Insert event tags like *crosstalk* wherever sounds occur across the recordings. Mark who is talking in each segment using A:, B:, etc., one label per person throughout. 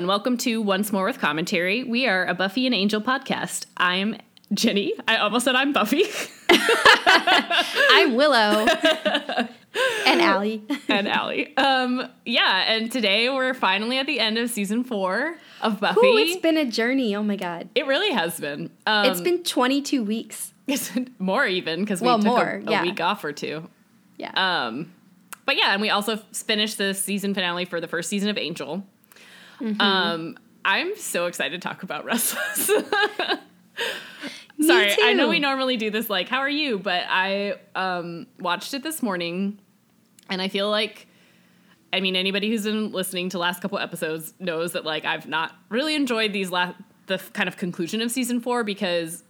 A: And welcome to Once More with Commentary. We are a Buffy and Angel podcast. I'm Jenny. I almost said I'm Buffy. *laughs*
B: I'm Willow. *laughs* and Allie.
A: and Allie. Um, yeah, and today we're finally at the end of season four of Buffy.
B: Ooh, it's been a journey. Oh my god.
A: It really has been. Um,
B: it's been 22 weeks.
A: It's *laughs* more even because we
B: Well,
A: took
B: more,
A: a, a
B: yeah.
A: week off or two.
B: Yeah.
A: Um, but yeah, and we also finished the season finale for the first season of Angel.
B: Mm-hmm.
A: Um, I'm so excited to talk about Restless. *laughs* Sorry, I know we normally do this like, how are you? But I um, watched it this morning, and I feel like, I mean, anybody who's been listening to last couple episodes knows that like I've not really enjoyed these last the kind of conclusion of season four because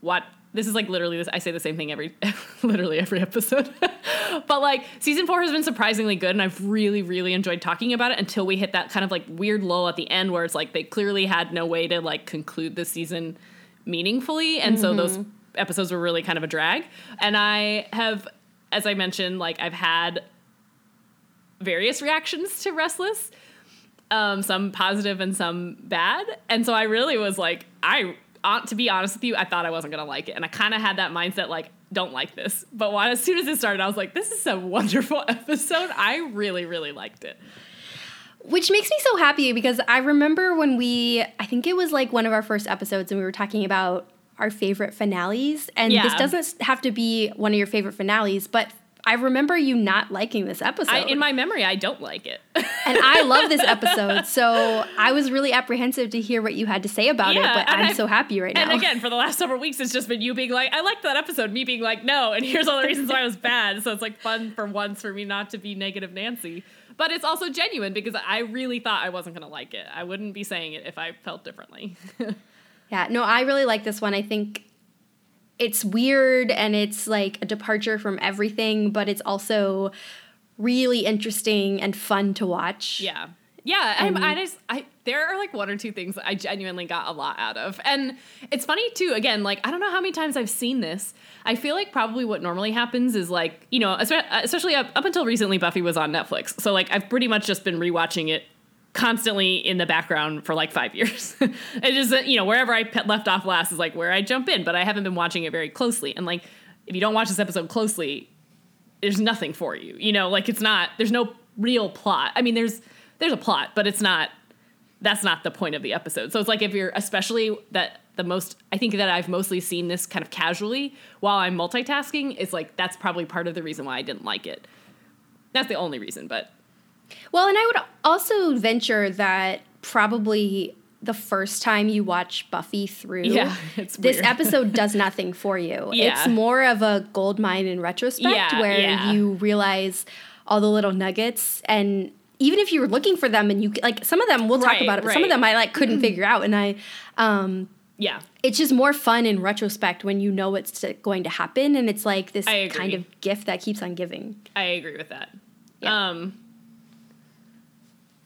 A: what this is like literally this I say the same thing every *laughs* literally every episode. *laughs* but like season 4 has been surprisingly good and I've really really enjoyed talking about it until we hit that kind of like weird lull at the end where it's like they clearly had no way to like conclude the season meaningfully and so those episodes were really kind of a drag. And I have as I mentioned like I've had various reactions to Restless um, some positive and some bad. And so I really was like, I, uh, to be honest with you, I thought I wasn't gonna like it, and I kind of had that mindset like, don't like this. But when, as soon as it started, I was like, this is a wonderful *laughs* episode. I really, really liked it.
B: Which makes me so happy because I remember when we, I think it was like one of our first episodes, and we were talking about our favorite finales. And this doesn't have to be one of your favorite finales, but I remember you not liking this episode.
A: I, in my memory, I don't like it. *laughs*
B: and I love this *laughs* episode. So I was really apprehensive to hear what you had to say about it,
A: Yeah,
B: but I'm
A: I've-
B: so happy right now.
A: And again, for the last several weeks, it's just been you being like, I liked that episode, me being like, no, and here's all the reasons why it was bad. So it's like fun for once for me not to be negative Nancy. But it's also genuine because I really thought I wasn't gonna like it. I wouldn't be saying it if I felt differently. *laughs*
B: Yeah, no, I really like this one. I think it's weird and it's like a departure from everything, but it's also really interesting and fun to watch.
A: Yeah. Yeah, and I just I there are like one or two things that I genuinely got a lot out of. And it's funny too, again, like I don't know how many times I've seen this. I feel like probably what normally happens is like, you know, especially up, up until recently Buffy was on Netflix. So like I've pretty much just been rewatching it constantly in the background for like 5 years. *laughs* it that, you know, wherever I left off last is like where I jump in, but I haven't been watching it very closely. And like if you don't watch this episode closely, there's nothing for you. You know, like it's not there's no real plot. I mean, there's there's a plot, but it's not that's not the point of the episode. So it's like if you're especially that the most I think that I've mostly seen this kind of casually while I'm multitasking is like that's probably part of the reason why I didn't like it. That's the only reason, but
B: Well, and I would also venture that probably the first time you watch Buffy through,
A: Yeah, *laughs*
B: this
A: weird.
B: episode does *laughs* nothing for you.
A: Yeah.
B: It's more of a gold mine in retrospect
A: Yeah,
B: where
A: yeah.
B: you realize all the little nuggets and even if you were looking for them and you like some of them we'll talk
A: Right,
B: about it but some of them i like couldn't figure out and i um
A: yeah.
B: it's just more fun in retrospect when you know what's going to happen and it's like this kind of gift that keeps on giving
A: I agree with that.
B: Yeah.
A: Um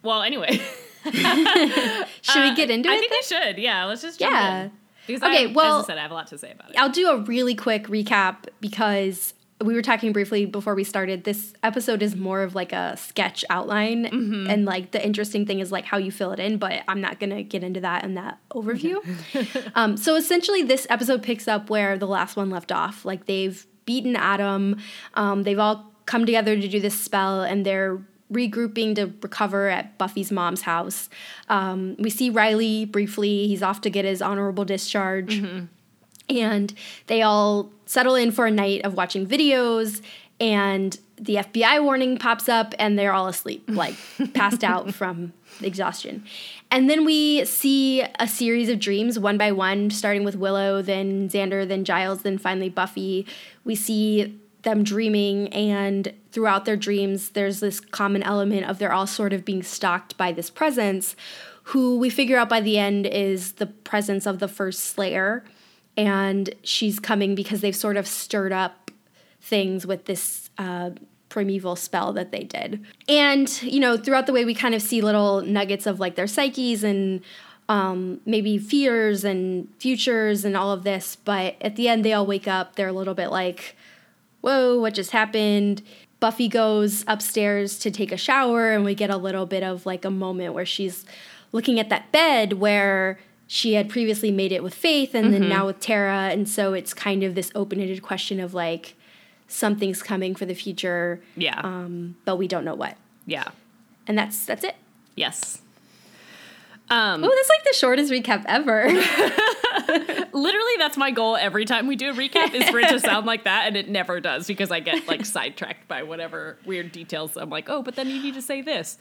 A: well, anyway, *laughs*
B: should we get into
A: Uh, I think
B: then?
A: we should. Yeah, let's just jump
B: Yeah.
A: in. Because
B: Okay,
A: I,
B: well-
A: as I said, I have a lot to say about it.
B: I'll do a really quick recap because we were talking briefly before we started. This episode is more of like a sketch outline,
A: Mm-hmm.
B: and like the interesting thing is like how you fill it in. But I'm not gonna get into that in that overview. *laughs* um, so essentially, this episode picks up where the last one left off. Like they've beaten Adam. Um, they've all come together to do this spell, and they're regrouping to recover at Buffy's mom's house. Um, we see Riley briefly. He's off to get his honorable discharge and they all settle in for a night of watching videos and the FBI warning pops up and they're all asleep *laughs* like passed out from exhaustion. And then we see a series of dreams one by one starting with Willow, then Xander, then Giles, then finally Buffy. We see them dreaming and throughout their dreams there's this common element of they're all sort of being stalked by this presence who we figure out by the end is the presence of the first slayer and she's coming because they've sort of stirred up things with this uh, primeval spell that they did. And, you know, throughout the way, we kind of see little nuggets of like their psyches and um, maybe fears and futures and all of this. But at the end, they all wake up. They're a little bit like, whoa, what just happened? Buffy goes upstairs to take a shower, and we get a little bit of like a moment where she's looking at that bed where she had previously made it with Faith and then now with Tara. And so it's kind of this open ended question of like, something's coming for the future,
A: Yeah.
B: um, but we don't know what.
A: yeah.
B: And that's that's it.
A: Yes. Um,
B: Oh, that's like the shortest recap ever. *laughs* *laughs*
A: literally, that's my goal every time we do a recap is for it to *laughs* sound like that, and it never does because I get like sidetracked by whatever weird details. I'm like, oh, but then you need to say this.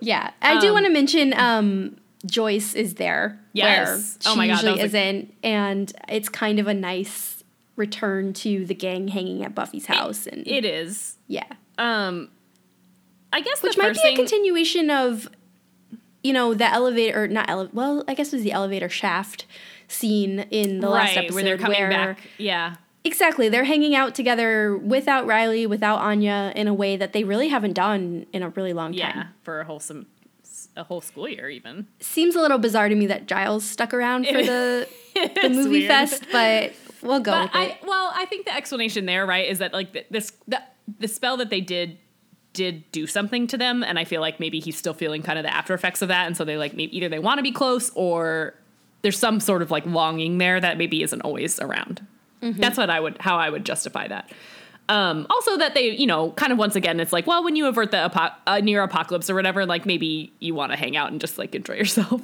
B: yeah, I do
A: Um,
B: want to mention um, Joyce is there.
A: Yes.
B: where
A: Oh my God,
B: usually
A: a-
B: isn't, and it's kind of a nice return to the gang hanging at Buffy's house, and
A: It is.
B: yeah,
A: Um, I guess
B: which might be
A: thing.
B: a continuation of, you know, the elevator or not ele- Well, I guess it was the elevator shaft scene in the last episode
A: where they're coming
B: where
A: back. Yeah.
B: Exactly. They're hanging out together without Riley, without Anya, in a way that they really haven't done in a really long
A: Yeah.
B: time.
A: For a wholesome, a whole school year, even.
B: Seems a little bizarre to me that Giles stuck around for the *laughs* the movie
A: weird.
B: fest, but we'll go
A: But
B: with
A: I,
B: it.
A: well, I think the explanation there, right, is that like this the the spell that they did did do something to them, and I feel like maybe he's still feeling kind of the after effects of that, and so they like maybe either they want to be close or there's some sort of like longing there that maybe isn't always around.
B: Mm-hmm.
A: That's what I would how I would justify that. Um, also, that they, you know, kind of once again, it's like, well, when you avert the apo- uh, near apocalypse or whatever, like maybe you want to hang out and just like enjoy yourself.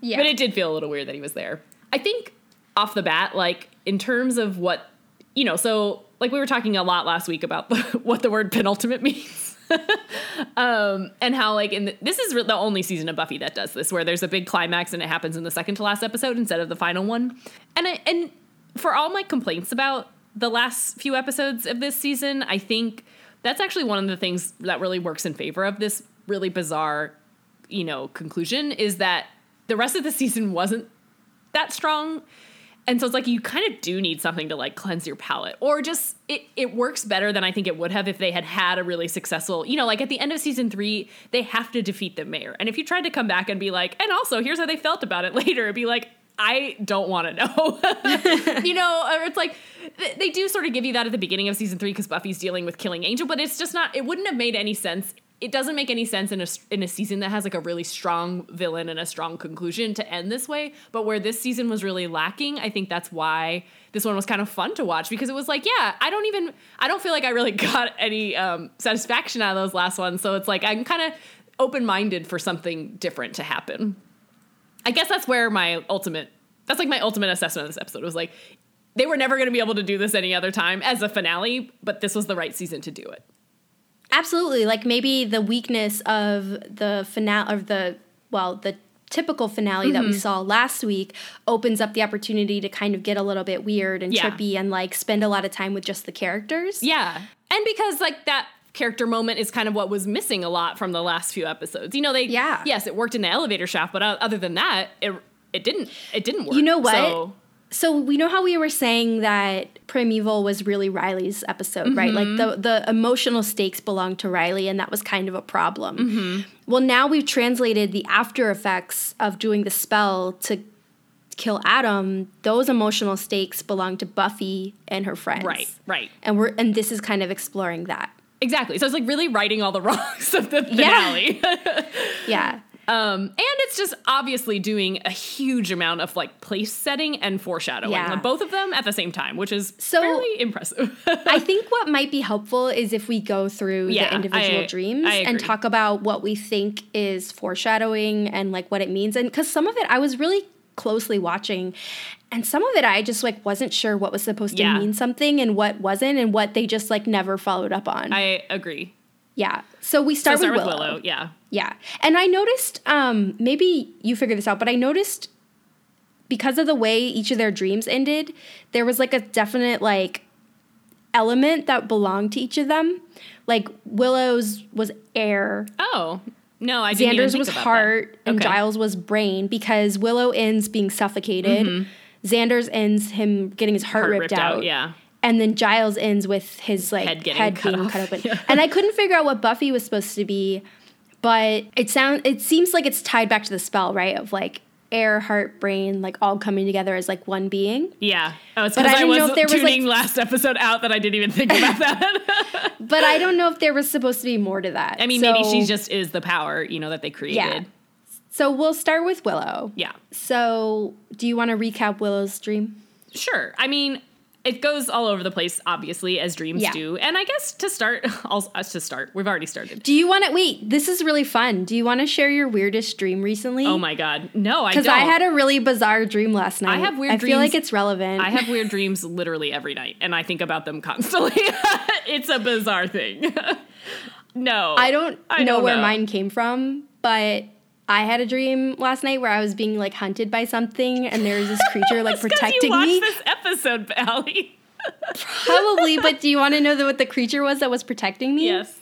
B: Yeah.
A: But it did feel a little weird that he was there. I think off the bat, like in terms of what, you know, so like we were talking a lot last week about the, *laughs* what the word penultimate means. Um, and how like in the, this is the only season of Buffy that does this, where there's a big climax and it happens in the second to last episode instead of the final one. And I, and for all my complaints about the last few episodes of this season, I think that's actually one of the things that really works in favor of this really bizarre, you know, conclusion is that the rest of the *laughs* season wasn't that strong. And so it's like you kind of do need something to like cleanse your palate or just it, it works better than I think it would have if they had had a really successful, you know, like at the end of season three, they have to defeat the mayor. And if you tried to come back and be like, and also here's how they felt about it *laughs* later, it'd be like, I don't want to know. *laughs* you know, or it's like they do sort of give you that at the beginning of season three because Buffy's dealing with killing Angel, but it's just not, it wouldn't have made any sense. It doesn't make any sense in a, in a season that has like a really strong villain and a strong conclusion to end this way. But where this season was really lacking, I think that's why this one was kind of fun to watch because it was like, yeah, I don't even, I don't feel like I really *laughs* got any um, satisfaction out of those last ones. So it's like I'm kind of open minded for something different to happen. I guess that's where my ultimate that's like my ultimate assessment of this episode was like they were never going to be able to do this any other time as a finale, but this was the right season to do it.
B: Absolutely. Like maybe the weakness of the finale of the well, the typical finale that we
A: Mm-hmm.
B: saw last week opens up the opportunity to kind of get a little bit weird and
A: Yeah.
B: trippy and like spend a lot of time with just the characters.
A: Yeah. And because like that character moment is kind of what was missing a lot from the last few episodes. You know, they
B: Yeah.
A: yes, it worked in the elevator shaft, but other than that, it it didn't it didn't work.
B: You know what?
A: So,
B: So we know how we were saying that Primeval was really Riley's episode, right? Like
A: Mm-hmm.
B: the the emotional stakes belonged to Riley, and that was kind of a problem.
A: Mm-hmm.
B: Well, now we've translated the after effects of doing the spell to kill Adam. Those emotional stakes belong to Buffy and her friends,
A: right, right.
B: And we're and this is kind of exploring that.
A: Exactly. So it's like really righting all the *laughs* wrongs of the finale. *laughs*
B: Yeah.
A: Yeah, Um, and it's just obviously doing a huge amount of like place setting and foreshadowing,
B: Yeah.
A: like, both of them at the same time, which is
B: So-
A: fairly impressive. *laughs*
B: I think what might be helpful is if we go through
A: Yeah,
B: the individual
A: I-
B: dreams
A: I
B: and talk about what we think is foreshadowing and like what it means. And because some of it I was really closely watching, and some of it I just like wasn't sure what was supposed to
A: Yeah.
B: mean something and what wasn't, and what they just like never followed up on.
A: I agree.
B: Yeah. So we
A: So
B: start,
A: start
B: with,
A: with
B: Willow.
A: Willow. Yeah.
B: Yeah. And I noticed, um, maybe you figured this out, but I noticed because of the way each of their dreams ended, there was like a definite like element that belonged to each of them. Like Willow's was air,
A: Oh no, I didn't
B: Xander's was heart,
A: that.
B: and Giles was brain because Willow ends being suffocated.
A: Mm-hmm.
B: Xander's ends him getting his heart, ripped, out.
A: Yeah.
B: And then Giles ends with his like
A: Head
B: head,
A: cut
B: being
A: off.
B: cut open. *laughs*
A: Yeah.
B: And I couldn't figure out what Buffy was supposed to be, but it sounds it seems like it's tied back to the spell, right? Of like air, heart, brain, like all coming together as like one being.
A: Yeah. Oh, it's because
B: I
A: I, was,
B: know if there was,
A: tuning
B: like-
A: last episode out that I didn't even think about that. *laughs*
B: But I don't know if there was supposed to be more to that.
A: I mean, maybe
B: So-
A: she just is the power, you know, that they created. Yeah.
B: So we'll start with Willow.
A: Yeah.
B: So, do you want to recap Willow's dream?
A: Sure. I mean, it goes all over the place, obviously, as dreams
B: Yeah.
A: do. And I guess to start, *laughs* us uh, to start, we've already started.
B: Do you want to wait? This is really fun. Do you want to share your weirdest dream recently?
A: Oh my God. No, I.
B: Because I had a really bizarre dream last night.
A: I have weird dreams.
B: I feel like it's relevant.
A: I have weird *laughs* dreams literally every night, and I think about them constantly. *laughs* it's a bizarre thing. no.
B: I don't
A: I
B: know
A: don't
B: where
A: know.
B: mine came from, but I had a dream last night where I was being like hunted by something, and there was this creature like *laughs* protecting
A: you
B: me.
A: this episode, *laughs* Allie.
B: Probably, but do you want to know the, what the creature was that was protecting me?
A: yes.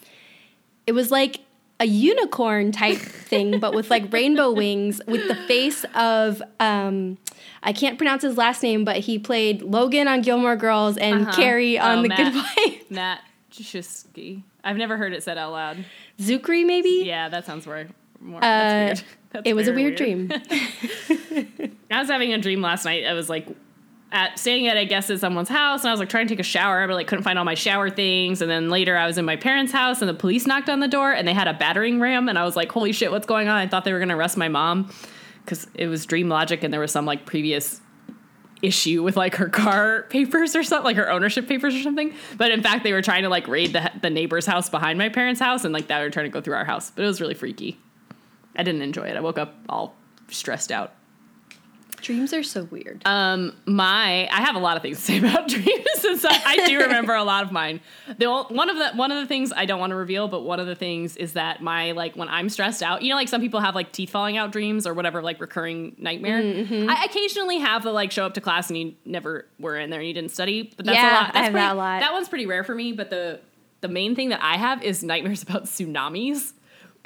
B: It was like a unicorn type thing, but with like rainbow *laughs* wings, with the face of um, I can't pronounce his last name, but he played Logan on Gilmore Girls and
A: Uh-huh.
B: Cary on
A: Oh,
B: The
A: Matt.
B: Good Wife.
A: Matt Chusky. I've never heard it said out loud.
B: Zukri, maybe.
A: Yeah, that sounds more. More
B: Uh,
A: that's weird. *laughs* That's
B: it was a
A: very
B: weird, dream. *laughs*
A: I was having a dream last night. I was like at staying at I guess at someone's house, and I was like trying to take a shower, but like couldn't find all my shower things. And then later, I was in my parents' house, and the police knocked on the door, and they had a battering ram, and I was like, "Holy shit, what's going on?" I thought they were gonna arrest my mom because it was dream logic, and there was some like previous issue with like her car *laughs* papers or something, like her ownership papers or something. But in fact, they were trying to like raid the the neighbor's house behind my parents' house, and like they were trying to go through our house. But it was really freaky. I didn't enjoy it. I woke up all stressed out.
B: Dreams are so weird.
A: Um, my I have a lot of things to say *laughs* about dreams, and so I do remember a lot of mine. The one of the one of the things I don't want to reveal, but one of the things is that my like when I'm stressed out, you know, like some people have like teeth falling out dreams or whatever, like recurring nightmare.
B: Mm-hmm.
A: I occasionally have the like show up to class and you never were in there and you didn't study, but that's
B: Yeah,
A: a lot.
B: I
A: That's
B: have
A: pretty-
B: that a lot.
A: That one's pretty rare for me, but the the main thing that I have is nightmares *laughs* about tsunamis.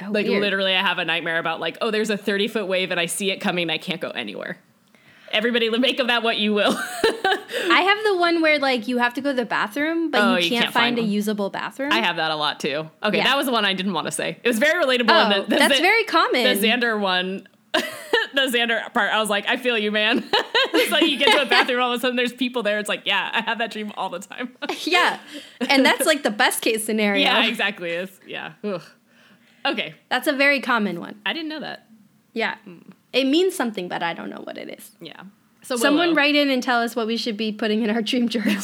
B: Oh,
A: Like
B: weird.
A: literally, I have a nightmare about like, oh, there's a 30 foot wave and I see it coming and I can't go anywhere. Everybody, make of that what you will. *laughs*
B: I have the one where like you have to go to the bathroom, but
A: Oh,
B: you,
A: you
B: can't,
A: can't
B: find,
A: find
B: a usable bathroom.
A: I have that a lot too. Okay,
B: Yeah.
A: that was the one I didn't want to say. It was very relatable.
B: Oh,
A: the, the
B: that's very common.
A: The Xander one, *laughs* the Xander part, I was like, I feel you, man. *laughs* it's like you get to a bathroom, all of a sudden there's people there. It's like, yeah, I have that dream all the time.
B: yeah, and that's like the best case scenario.
A: yeah, exactly. It's yeah. Ugh. Okay,
B: That's a very common one.
A: I didn't know that.
B: Yeah, hmm. it means something, but I don't know what it is.
A: Yeah. So
B: Someone write in and tell us what we should be putting in our dream *laughs* journal.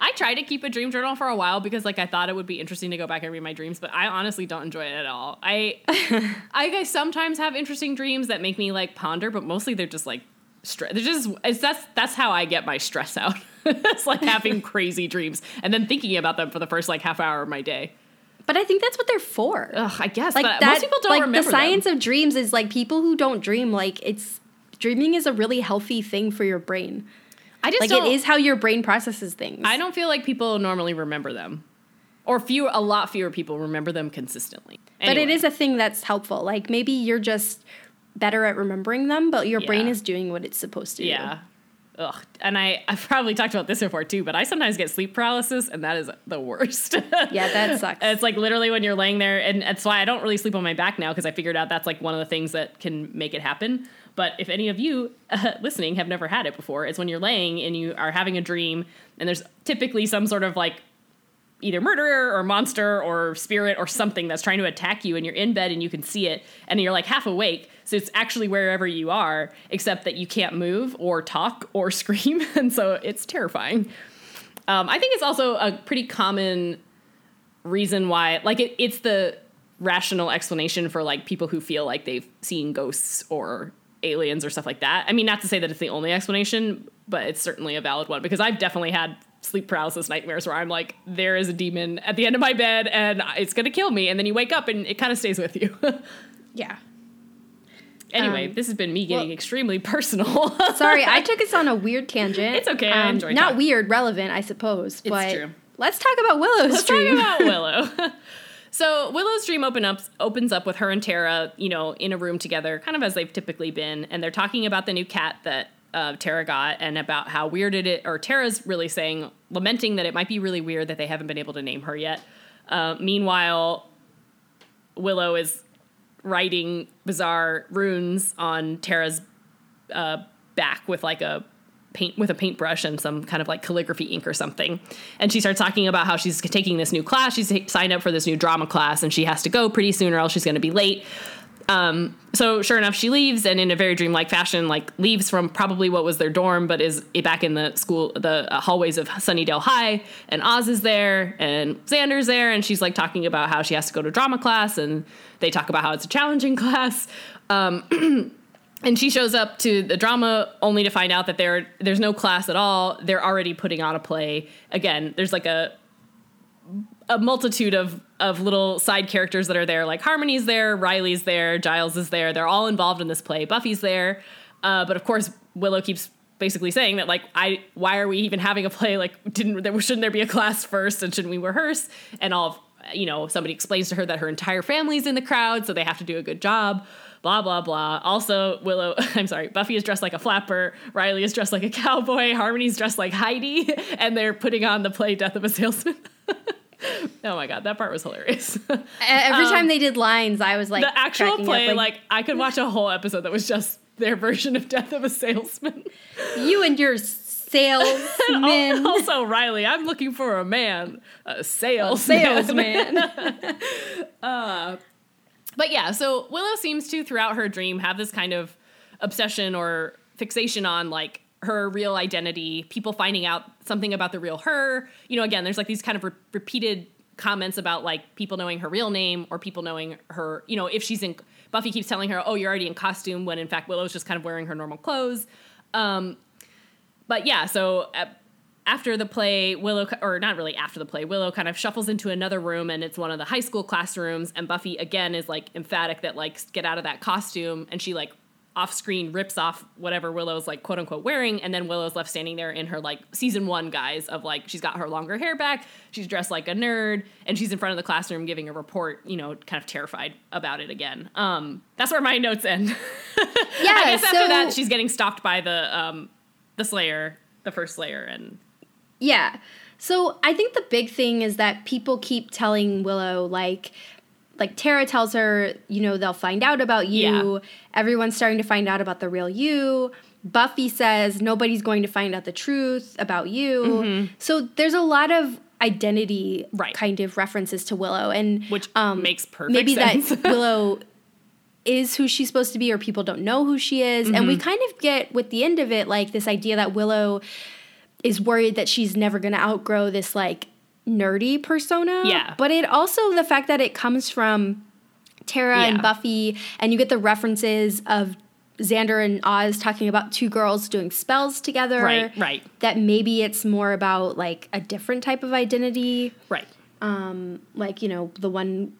A: I tried to keep a dream journal for a while because like I thought it would be interesting to go back and read my dreams, but I honestly don't enjoy it at all. I *laughs* I guess sometimes have interesting dreams that make me like ponder, but mostly they're just like stress. They're just it's that's that's how I get my stress out. *laughs* it's like having crazy dreams and then thinking about them for the first like half hour of my day.
B: But I think that's what they're for.
A: Ugh, I guess,
B: like
A: but
B: that,
A: most people don't
B: like
A: remember
B: the
A: them.
B: science of dreams is like people who don't dream. Like it's dreaming is a really healthy thing for your brain.
A: I just
B: Like it is how your brain processes things.
A: I don't feel like people normally remember them, or fewer. A lot fewer people remember them consistently.
B: But it is a thing that's helpful. Like maybe you're just better at remembering them, but your brain is doing what it's supposed to do.
A: Yeah. Ugh. And I, I've probably talked about this before too, but I sometimes get sleep paralysis, and that is the worst.
B: Yeah, that *laughs* sucks.
A: it's like literally when you're laying there, and that's why I don't really sleep on my back now because I figured out that's like one of the things that can make it happen. But if any of you uh, *laughs* listening have never had it before, it's when you're laying and you are having a dream, and there's typically some sort of like either murderer or monster or spirit or something that's trying to attack you and you're in bed and you can see it and you're like half awake so it's actually wherever you are except that you can't move or talk or *laughs* scream and so it's terrifying. Um, i think it's also a pretty common reason why like it, it's the rational explanation for like people who feel like they've seen ghosts or aliens or stuff like that. I mean not to say that it's the only explanation but it's certainly a valid one because i've definitely had sleep paralysis nightmares where i'm like there is a demon at the end of my bed and it's going to kill me and then you wake up and it kind of stays with you *laughs*
B: yeah.
A: anyway
B: Um,
A: this has been me getting
B: well-
A: extremely personal *laughs*
B: Sorry, I took us on a weird tangent. Um,
A: It's okay, I enjoy
B: Not
A: talking.
B: weird, relevant, I suppose. but
A: true.
B: let's talk about Willow's
A: Let's
B: dream.
A: talk about Willow. *laughs* so Willow's dream open up opens up with her and Tara, you know, in a room together, kind of as they've typically been, and they're talking about the new cat that uh, Tara got, and about how weird it. Or Tara's really saying, lamenting that it might be really weird that they haven't been able to name her yet. Uh, meanwhile, Willow is writing bizarre runes on Tara's uh, back with like a paint with a paintbrush and some kind of like calligraphy ink or something. And she starts talking about how she's taking this new class. She's signed up for this new drama class and she has to go pretty soon or else she's going to be late. Um, so sure enough, she leaves and in a very dreamlike fashion, like leaves from probably what was their dorm, but is back in the school, the hallways of Sunnydale High. And Oz is there and Xander's there, and she's like talking about how she has to go to drama class, and they talk about how it's a challenging *laughs* class. Um, *clears throat* and she shows up to the drama only to find out that there there's no class at all. They're already putting on a play. Again, there's like a a multitude of of little side characters that are there. Like Harmony's there, Riley's there, Giles is there. They're all involved in this play. Buffy's there, uh, but of course Willow keeps basically saying that like I why are we even having a play? *laughs* Like didn't there shouldn't there be a class first and shouldn't we rehearse? And all of, you know somebody explains to her that her entire family's in the crowd, so they have to do a good job. Blah blah blah. Also, Willow, *laughs* I'm sorry, Buffy is dressed like a flapper. Riley is dressed like a cowboy. Harmony's dressed like Heidi, *laughs* and they're putting on the play Death of a Salesman. *laughs* oh my god, that part was hilarious. *laughs*
B: Every um, time they did lines, I was like,
A: the actual play. Up, like, like, I could watch a whole episode that was just their version of Death of a Salesman. *laughs*
B: You and your salesman.
A: also, Riley, I'm looking for a man, a salesman.
B: salesman.
A: uh, but yeah, so Willow seems to, throughout her dream, have this kind of obsession or fixation on like her real identity, people finding out something about the real her. You know, again, there's like these kind of re- repeated comments about like people knowing her real name or people knowing her, you know, if she's in Buffy keeps telling her, "Oh, you're already in costume," when in fact Willow's just kind of wearing her normal clothes. Um, but yeah, so uh, after the play, Willow, or not really after the play, Willow kind of shuffles into another room and it's one of the high school classrooms. And Buffy again is like emphatic that like get out of that costume, and she like off screen rips off whatever Willow's like quote unquote wearing, and then Willow's left standing there in her like season one guise of like she's got her longer hair back, she's dressed like a nerd, and she's in front of the classroom giving a report, you know, kind of terrified about it again. Um, that's where my notes end. *laughs* yeah, I guess so, after that she's getting stopped by the um, the Slayer, the first Slayer, and
B: yeah. So I think the big thing is that people keep telling Willow like like Tara tells her, you know, they'll find out about you. Yeah. Everyone's starting to find out about the real you. Buffy says nobody's going to find out the truth about you. Mm-hmm. So there's a lot of identity right. kind of references to Willow and
A: which um, makes perfect
B: maybe
A: sense.
B: that *laughs* Willow is who she's supposed to be or people don't know who she is mm-hmm. and we mm-hmm. kind of get with the end of it like this idea that Willow is worried that she's never going to outgrow this like nerdy persona.
A: Yeah.
B: But it also the fact that it comes from Tara yeah. and Buffy, and you get the references of Xander and Oz talking about two girls doing spells together.
A: Right, right.
B: That maybe it's more about like a different type of identity.
A: Right.
B: Um, like, you know, the one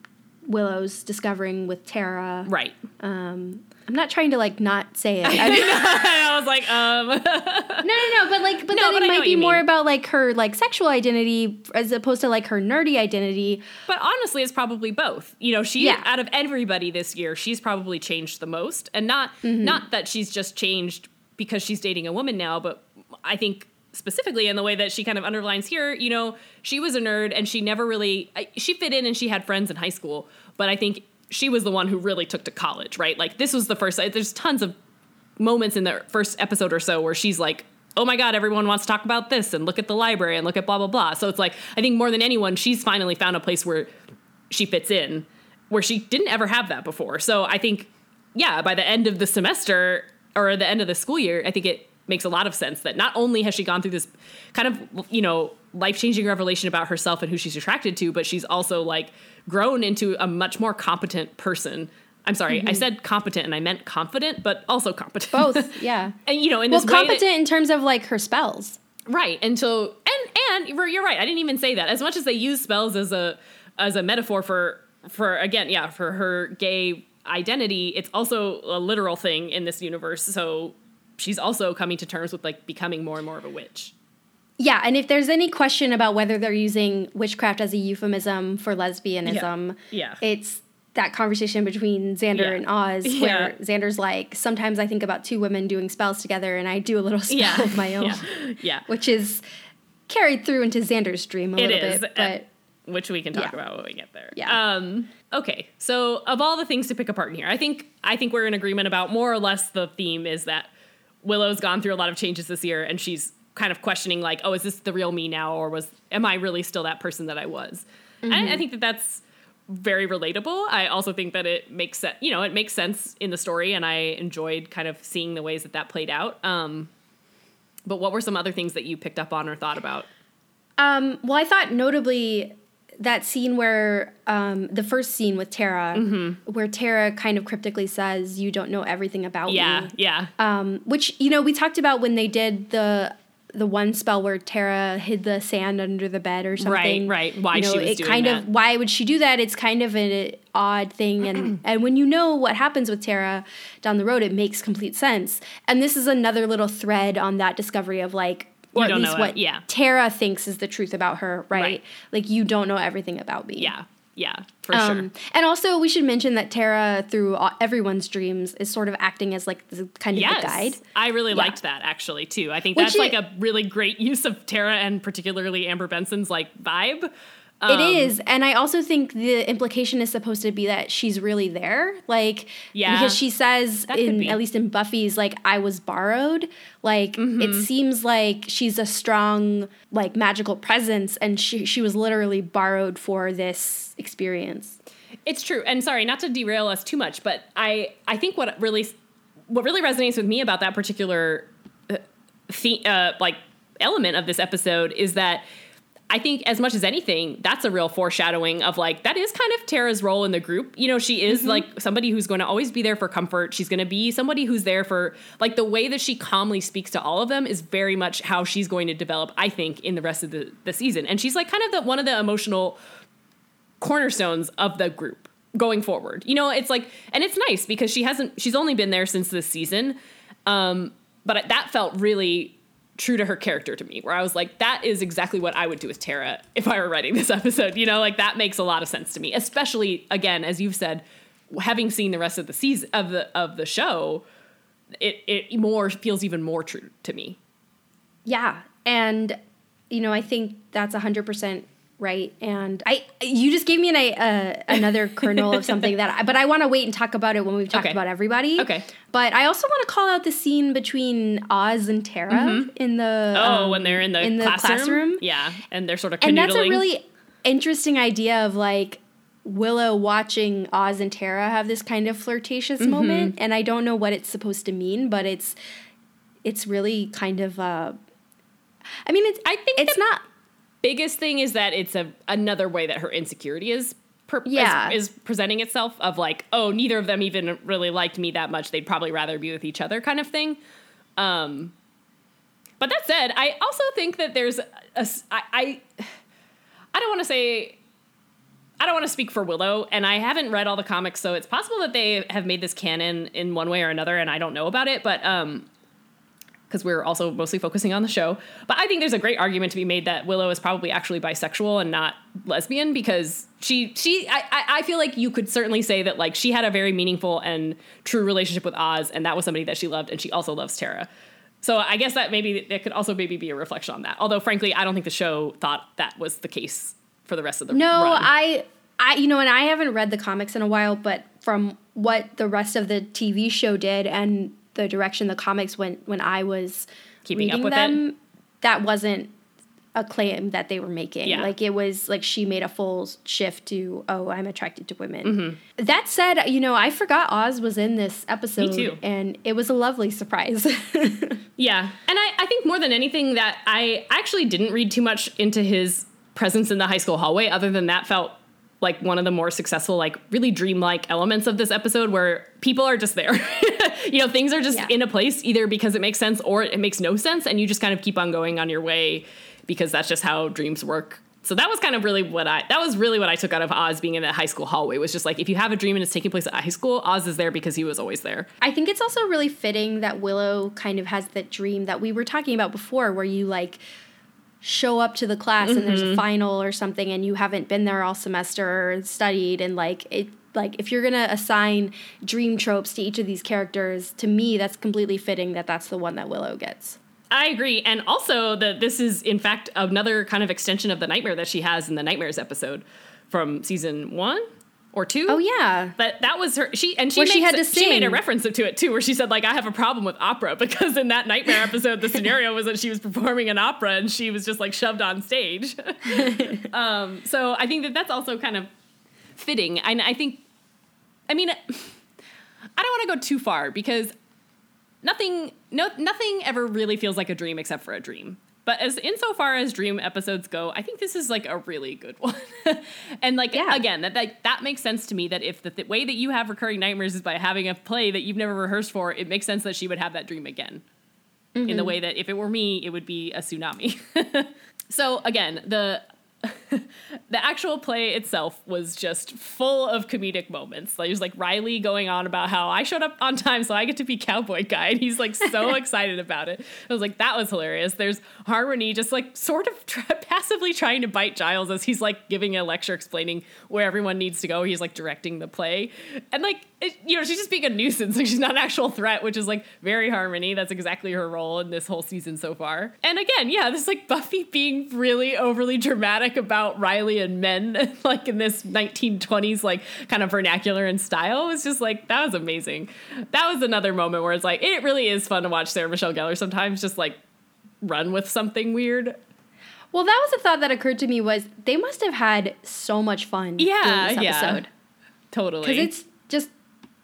B: Willow's discovering with Tara.
A: Right.
B: Um, I'm not trying to like not say it. *laughs*
A: I, I was like, um. *laughs* no,
B: no, no. But like, but no, then but it might be more mean. about like her like sexual identity as opposed to like her nerdy identity.
A: But honestly, it's probably both. You know, she yeah. out of everybody this year, she's probably changed the most, and not mm-hmm. not that she's just changed because she's dating a woman now, but I think specifically in the way that she kind of underlines here, you know, she was a nerd and she never really she fit in and she had friends in high school, but I think she was the one who really took to college, right? Like this was the first. There's tons of moments in the first episode or so where she's like, "Oh my god, everyone wants to talk about this and look at the library and look at blah blah blah." So it's like I think more than anyone, she's finally found a place where she fits in, where she didn't ever have that before. So I think, yeah, by the end of the semester or the end of the school year, I think it makes a lot of sense that not only has she gone through this kind of you know life changing revelation about herself and who she's attracted to, but she's also like grown into a much more competent person. I'm sorry, mm-hmm. I said competent and I meant confident, but also competent.
B: Both, *laughs* yeah.
A: and you know, in
B: well,
A: this
B: competent
A: that,
B: in terms of like her spells,
A: right? And so, and and you're right. I didn't even say that. As much as they use spells as a as a metaphor for for again, yeah, for her gay identity, it's also a literal thing in this universe. So she's also coming to terms with like becoming more and more of a witch.
B: Yeah, and if there's any question about whether they're using witchcraft as a euphemism for lesbianism,
A: yeah, yeah.
B: it's that conversation between Xander yeah. and Oz *laughs* where yeah. Xander's like, sometimes I think about two women doing spells together and I do a little spell *laughs* of my own.
A: Yeah.
B: Which is carried through into Xander's dream a it little is. bit. But
A: which we can talk about when we get there.
B: Yeah.
A: Um, okay. So of all the things to pick apart in here, I think I think we're in agreement about more or less the theme is that Willow's gone through a lot of changes this year, and she's kind of questioning like, oh, is this the real me now, or was am I really still that person that I was? And I, I think that that's very relatable. I also think that it makes sense. You know, it makes sense in the story, and I enjoyed kind of seeing the ways that that played out. Um, but what were some other things that you picked up on or thought about?
B: Um, well, I thought notably that scene where um, the first scene with Tara,
A: Mm-hmm.
B: where Tara kind of cryptically says, "You don't know everything about
A: Yeah,
B: me."
A: yeah.
B: Um, which you know we talked about when they did the the one spell where Tara hid the sand under the bed or something.
A: Right, right. Why
B: you know,
A: she was
B: it
A: doing
B: kind
A: that.
B: of why would she do that? It's kind of an odd thing, and *clears throat* and when you know what happens with Tara down the road, it makes complete sense. And this is another little thread on that discovery of like. Or
A: You
B: at
A: don't
B: least
A: know
B: what
A: it, yeah.
B: Tara thinks is the truth about her, right?
A: Right.
B: Like you don't know everything about me.
A: Yeah, yeah, for
B: Um,
A: sure.
B: And also, we should mention that Tara, through all, everyone's dreams, is sort of acting as like the, kind of
A: Yes,
B: the guide.
A: I really
B: Yeah.
A: liked that actually too. I think
B: Which
A: that's
B: it-
A: like a really great use of Tara and particularly Amber Benson's like vibe.
B: It
A: Um,
B: is, and I also think the implication is supposed to be that she's really there, like
A: Yeah.
B: because she says
A: That
B: in at least in Buffy's like I was borrowed. Like
A: Mm-hmm.
B: it seems like she's a strong like magical presence, and she she was literally borrowed for this experience.
A: It's true. And sorry, not to derail us too much, but I I think what really what really resonates with me about that particular uh, the, uh, like element of this episode is that I think as much as anything, that's a real foreshadowing of like that is kind of Tara's role in the group. You know, she is like somebody who's going to always be there for comfort. She's going to be somebody who's there for like the way that she calmly speaks to all of them is very much how she's going to develop, I think, in the rest of the, the season. And she's like kind of the one of the emotional cornerstones of the group going forward. You know, it's like, and it's nice because she hasn't, she's only been there since this season. Um, but that felt really true to her character to me, where I was like, that is exactly what I would do with Tara if I were writing this *laughs* episode. You know, like that makes a lot of sense to me, especially again, as you've said, having seen the rest of the season of the of the show, it it more feels even more true to me.
B: Yeah, and you know I think that's hundred percent right. And I, you just gave me an, uh, another *laughs* kernel of something that, I, but I want to wait and talk about it when we've talked
A: Okay.
B: about everybody.
A: Okay.
B: But I also want to call out the scene between Oz and Tara in the
A: Oh,
B: um,
A: when they're in the,
B: in the
A: classroom?
B: classroom.
A: yeah, and they're sort of
B: and that's a really interesting idea of like Willow watching Oz and Tara have this kind of flirtatious
A: Mm-hmm.
B: moment, and I don't know what it's supposed to mean, but it's it's really kind of. Uh, I mean, it's
A: I think
B: it's not.
A: Biggest thing is that it's a another way that her insecurity is per,
B: Yeah.
A: is, is presenting itself of like oh neither of them even really liked me that much they'd probably rather be with each other kind of thing um but that said i also think that there's a s- I I, I don't want to say I don't want to speak for Willow, and I haven't read all the comics, so it's possible that they have made this canon in one way or another, and I don't know about it. But um, because we're also mostly focusing on the show. But I think there's a great argument to be made that Willow is probably actually bisexual and not lesbian because she she I, I I feel like you could certainly say that like she had a very meaningful and true relationship with Oz, and that was somebody that she loved, and she also loves Tara. So I guess that maybe it could also maybe be a reflection on that. Although frankly, I don't think the show thought that was the case for the rest of the
B: No,
A: run.
B: I, I, you know, and I haven't read the comics in a while, but from what the rest of the TV show did and the direction the comics went when I was
A: Keeping up
B: reading
A: with it?
B: them, that wasn't a claim that they were making.
A: Yeah.
B: Like it was like she made a full shift to, oh, I'm attracted to women.
A: Mm-hmm.
B: That said, you know, I forgot Oz was in this episode,
A: too.
B: and it was a lovely surprise. *laughs*
A: Yeah. And I, I think more than anything that I actually didn't read too much into his presence in the high school hallway, other than that felt like one of the more successful, like really dreamlike elements of this episode where people are just there. *laughs* you know, things are just
B: Yeah.
A: in a place either because it makes sense or it makes no sense, and you just kind of keep on going on your way because that's just how dreams work. So that was kind of really what I that was really what I took out of Oz being in that high school hallway was just like if you have a dream and it's taking place at high school, Oz is there because he was always there.
B: I think it's also really fitting that Willow kind of has that dream that we were talking about before, where you like show up to the class and there's a mm-hmm. final or something, and you haven't been there all semester or studied, and like it. Like if you're gonna assign dream tropes to each of these characters, to me that's completely fitting that that's the one that Willow gets.
A: I agree. And also that this is in fact another kind of extension of the nightmare that she has in the nightmares episode from season one or two.
B: Oh yeah.
A: But that was her. She and she,
B: Where she had
A: it-
B: to
A: she made a reference to it too, where she said like I have a problem with opera *laughs* because in that nightmare episode the scenario was that she was performing an opera and she was just like shoved on stage. *laughs* um, so I think that that's also kind of fitting. And I think, I mean, I don't want to go too far because nothing, no, nothing ever really feels like a dream except for a dream. But as insofar as dream episodes go, I think this is like a really good *laughs* one. and like
B: Yeah.
A: again, that like that makes sense to me that if the th- way that you have recurring nightmares is by having a play that you've never rehearsed for, it makes sense that she would have that dream again. In the mm-hmm. way that if it were me, it would be a tsunami. *laughs* so again, the *laughs* the actual play itself was just full of comedic moments. Like, There's like Riley going on about how I showed up on time, so I get to be cowboy guy, and he's like so *laughs* excited about it. I was like, that was hilarious. There's Harmony just like sort of try- *laughs* passively trying to bite Giles as he's like giving a lecture explaining where everyone needs to go. He's like directing the play, and like it, you know she's just being a nuisance. Like she's not an actual threat, which is like very Harmony. That's exactly her role in this whole season so far. And again, yeah, this like Buffy being really overly dramatic about Riley and men, *laughs* like in this 1920s like kind of vernacular and style, was just like that was amazing. That was another moment where it's like it really is fun to watch Sarah Michelle Gellar sometimes just like run with something weird.
B: Well, that was a thought that occurred to me was they must have had so much fun
A: Yeah,
B: doing this
A: yeah. Totally.
B: Because it's just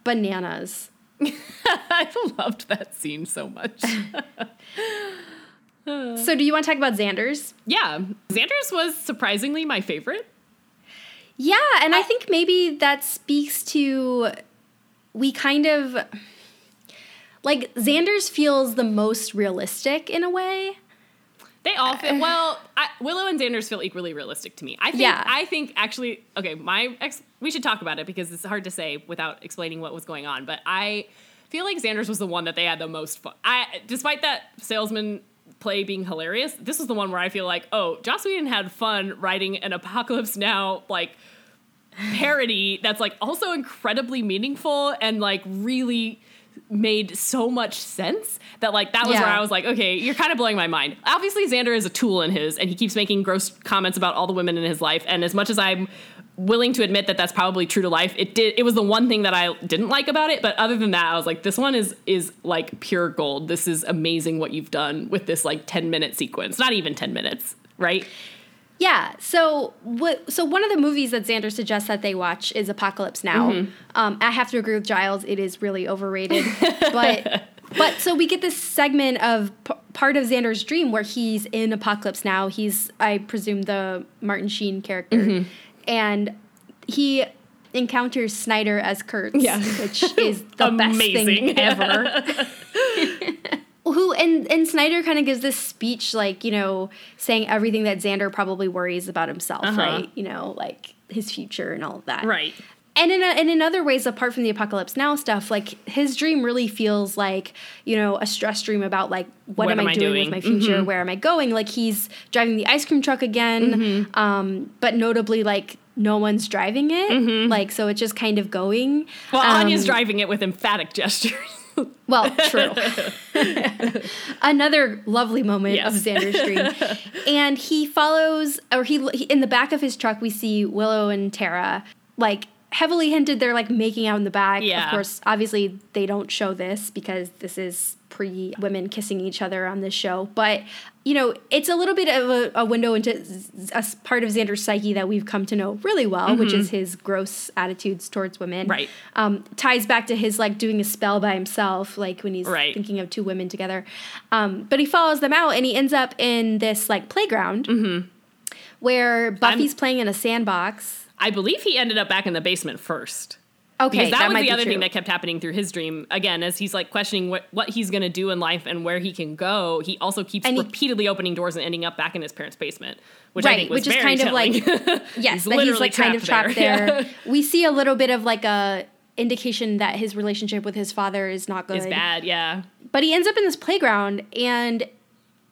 B: bananas. *laughs*
A: I loved that scene so much. *laughs*
B: So do you want to talk about Xander's?
A: yeah, Xander's was surprisingly my favorite.
B: Yeah, and I think maybe that speaks to we kind of like Xander's feels the most realistic in a way.
A: They all feel uh, uh. well. I, Willow and Xander's feel equally realistic to me. I think.
B: Yeah.
A: I think actually. Okay, my ex. We should talk about it because it's hard to say without explaining what was going on. But I feel like Xander's was the one that they had the most fun. I, despite that salesman play being hilarious, this is the one where I feel like, oh, Joss Whedon had fun writing an Apocalypse Now like parody that's like also incredibly meaningful and like really made so much sense that like that was
B: Yeah.
A: where I was like, okay, you're kind of blowing my mind. Obviously, Xander is a tool in his, and he keeps making gross comments about all the women in his life. And as much as I'm willing to admit that that's probably true to life, it did. It was the one thing that I didn't like about it. But other than that, I was like, this one is is like pure gold. This is amazing what you've done with this like 10 minute sequence. Not even 10 minutes, right?
B: Yeah. So what? So one of the movies that Xander suggests that they watch is Apocalypse Now.
A: Mm-hmm.
B: Um, I have to agree with Giles. It is really overrated. *laughs* but but so we get this segment of p- part of Xander's dream where he's in Apocalypse Now. He's I presume the Martin Sheen character,
A: Mm-hmm.
B: And he encounters Snyder as Kurtz,
A: Yeah.
B: which is *laughs* the best
A: Amazing.
B: thing ever. *laughs* *laughs* who and and Snyder kind of gives this speech like you know saying everything that Xander probably worries about himself
A: Uh-huh.
B: right you know like his future and all of that
A: Right.
B: And in a, and in other ways apart from the apocalypse now stuff like his dream really feels like you know a stress dream about like what, am, I, doing, with my future? Where am I going? Like he's driving the ice cream truck again um, but notably like no one's driving it. Like so it's just kind of going.
A: Well,
B: Um,
A: Anya's driving it with emphatic gestures. *laughs*
B: well, true. *laughs* Another lovely moment of Xander's dream. *laughs* And he follows, or he, he, in the back of his truck, we see Willow and Tara, like, heavily hinted they're like making out in the back.
A: Yeah.
B: Of course, obviously, they don't show this because this is pre women kissing each other on this show. But, you know, it's a little bit of a, a window into z- a part of Xander's psyche that we've come to know really well, which is his gross attitudes towards women.
A: Right.
B: Um, ties back to his like doing a spell by himself, like when he's
A: Right.
B: thinking of two women together. Um, but he follows them out and he ends up in this like playground
A: Mm-hmm.
B: where Buffy's playing in a sandbox.
A: I believe he ended up back in the basement first.
B: Okay,
A: Because that,
B: that
A: was the other
B: true.
A: thing that kept happening through his dream. Again, as he's like questioning what, what he's going to do in life and where he can go, he also keeps
B: he-
A: repeatedly opening doors and ending up back in his parents' basement, which I
B: Right,
A: think was
B: which is kind of like- *laughs* yes,
A: He's
B: that he's
A: literally
B: like kind of
A: trapped
B: trapped
A: there.
B: there. *laughs* we see a little bit of like a indication that his relationship with his father is not good.
A: is bad. Yeah,
B: But he ends up in this playground, and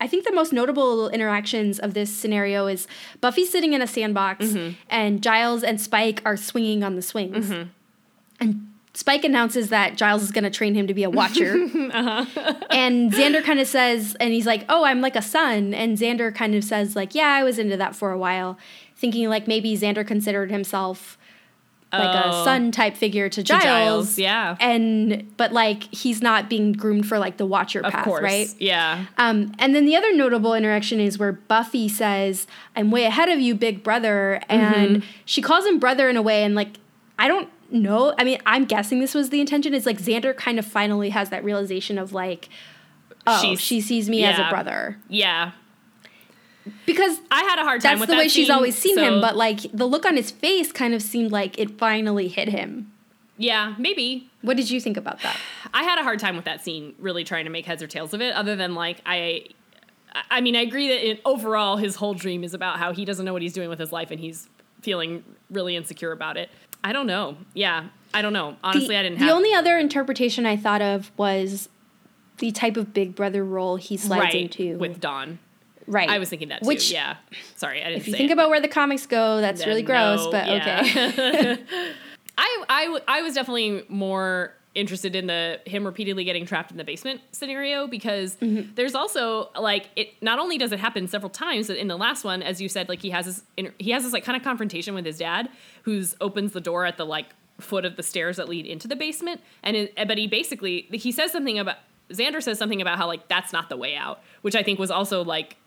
B: I think the most notable interactions of this scenario is Buffy sitting in a sandbox,
A: Mm-hmm.
B: and Giles and Spike are swinging on the swings.
A: Mm-hmm.
B: And Spike announces that Giles is going to train him to be a watcher. *laughs* uh-huh. and *laughs* Xander kind of says, and he's like, oh, I'm like a son. And Xander kind of says, like, yeah, I was into that for a while, thinking like maybe Xander considered himself like oh. a son type figure to Giles, to Giles.
A: Yeah.
B: And but like he's not being groomed for like the watcher of path, course. right?
A: Yeah.
B: Um, and then the other notable interaction is where Buffy says, I'm way ahead of you, big brother. And mm-hmm. she calls him brother in a way, and like I don't know. I mean, I'm guessing this was the intention. It's like Xander kind of finally has that realization of like, oh, She's, she sees me yeah. as a brother.
A: Yeah
B: because
A: I had a hard time.
B: That's the
A: way
B: that she's always seen so. him, but like the look on his face kind of seemed like it finally hit him.
A: Yeah, maybe.
B: What did you think about that?
A: I had a hard time with that scene, really trying to make heads or tails of it. Other than like I, I mean, I agree that in, overall his whole dream is about how he doesn't know what he's doing with his life and he's feeling really insecure about it. I don't know. Yeah, I don't know. Honestly,
B: the,
A: I didn't.
B: The only other interpretation I thought of was the type of Big Brother role he slides
A: right,
B: into
A: with Dawn.
B: Right.
A: I was thinking that too. Which, yeah. Sorry, I didn't.
B: If you think it. about where the comics go, that's then really gross. No, but yeah.
A: okay. *laughs* *laughs* I, I I was definitely more interested in the him repeatedly getting trapped in the basement scenario because mm-hmm. there's also like it not only does it happen several times but in the last one as you said like he has this he has this like kind of confrontation with his dad who's opens the door at the like foot of the stairs that lead into the basement and it, but he basically he says something about Xander says something about how like that's not the way out which I think was also like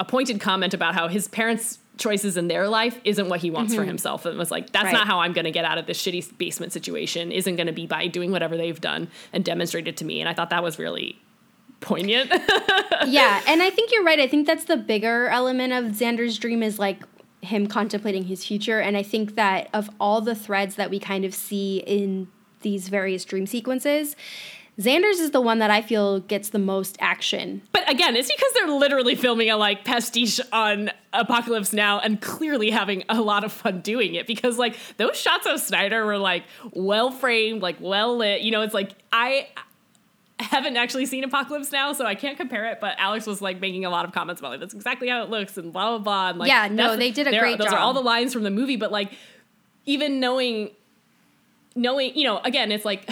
A: a pointed comment about how his parents' choices in their life isn't what he wants mm-hmm. for himself. And was like that's right. not how i'm going to get out of this shitty basement situation. Isn't going to be by doing whatever they've done and demonstrated to me. And i thought that was really poignant. *laughs*
B: Yeah and i think you're right. I think that's the bigger element of xander's dream is like him contemplating his future. And i think that of all the threads that we kind of see in these various dream sequences Xander's is the one that I feel gets the most action.
A: But again, it's because they're literally filming a like pastiche on Apocalypse Now and clearly having a lot of fun doing it because like those shots of Snyder were like well framed, like well lit. You know, it's like I haven't actually seen Apocalypse Now, so I can't compare it. But Alex was like making a lot of comments about like that's exactly how it looks and blah blah blah. And, like,
B: yeah, no, they did a great
A: those
B: job.
A: Those are all the lines from the movie, but like even knowing knowing, you know, again, it's like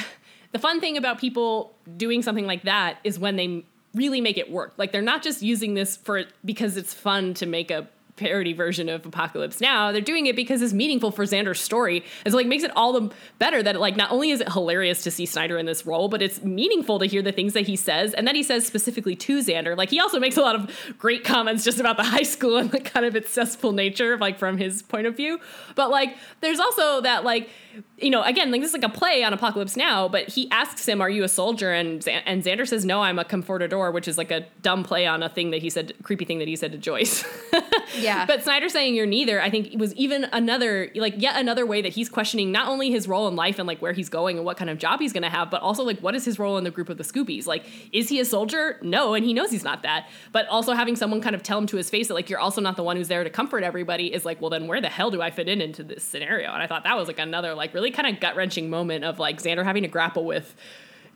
A: the fun thing about people doing something like that is when they really make it work. Like they're not just using this for because it's fun to make a parody version of Apocalypse Now. They're doing it because it's meaningful for Xander's story. It's like makes it all the better that like not only is it hilarious to see Snyder in this role, but it's meaningful to hear the things that he says and that he says specifically to Xander. Like he also makes a lot of great comments just about the high school and the kind of its cesspool nature, like from his point of view. But like there's also that like you know, again, like this is like a play on Apocalypse Now, but he asks him, "Are you a soldier?" and and Xander says, "No, I'm a confortador," which is like a dumb play on a thing that he said, creepy thing that he said to Joyce. *laughs*
B: yeah.
A: But Snyder saying you're neither, I think, was even another like yet another way that he's questioning not only his role in life and like where he's going and what kind of job he's going to have, but also like what is his role in the group of the Scoobies? Like, is he a soldier? No, and he knows he's not that. But also having someone kind of tell him to his face that like you're also not the one who's there to comfort everybody is like, well, then where the hell do I fit in into this scenario? And I thought that was like another like really kind of gut wrenching moment of like Xander having to grapple with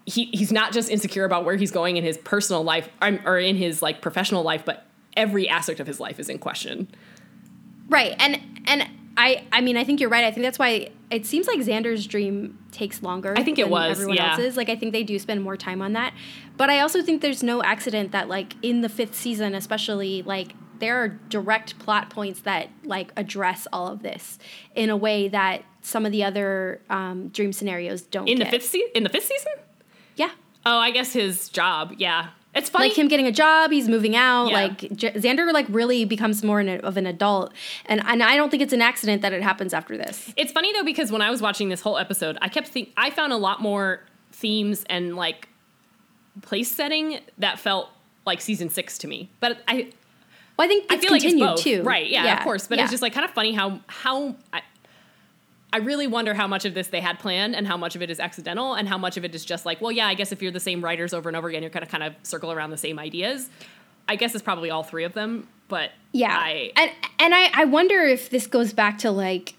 A: he he's not just insecure about where he's going in his personal life or in his like professional life, but every aspect of his life is in question.
B: Right, and and I I mean I think you're right. I think that's why it seems like Xander's dream takes longer.
A: I think it was
B: everyone
A: yeah.
B: else's. Like I think they do spend more time on that, but I also think there's no accident that like in the fifth season, especially like there are direct plot points that like address all of this in a way that some of the other um, dream scenarios don't.
A: In
B: get.
A: the fifth season. In the fifth season.
B: Yeah.
A: Oh, I guess his job. Yeah. It's funny.
B: Like him getting a job, he's moving out. Yeah. Like J- Xander, like really becomes more a, of an adult, and and I don't think it's an accident that it happens after this.
A: It's funny though because when I was watching this whole episode, I kept think I found a lot more themes and like place setting that felt like season six to me. But I,
B: well, I think I feel like it's both. too,
A: right? Yeah, yeah, of course. But yeah. it's just like kind of funny how how I, I really wonder how much of this they had planned and how much of it is accidental and how much of it is just like, well, yeah, I guess if you're the same writers over and over again, you're kind of kind of circle around the same ideas. I guess it's probably all three of them, but
B: yeah, I, and and I I wonder if this goes back to like,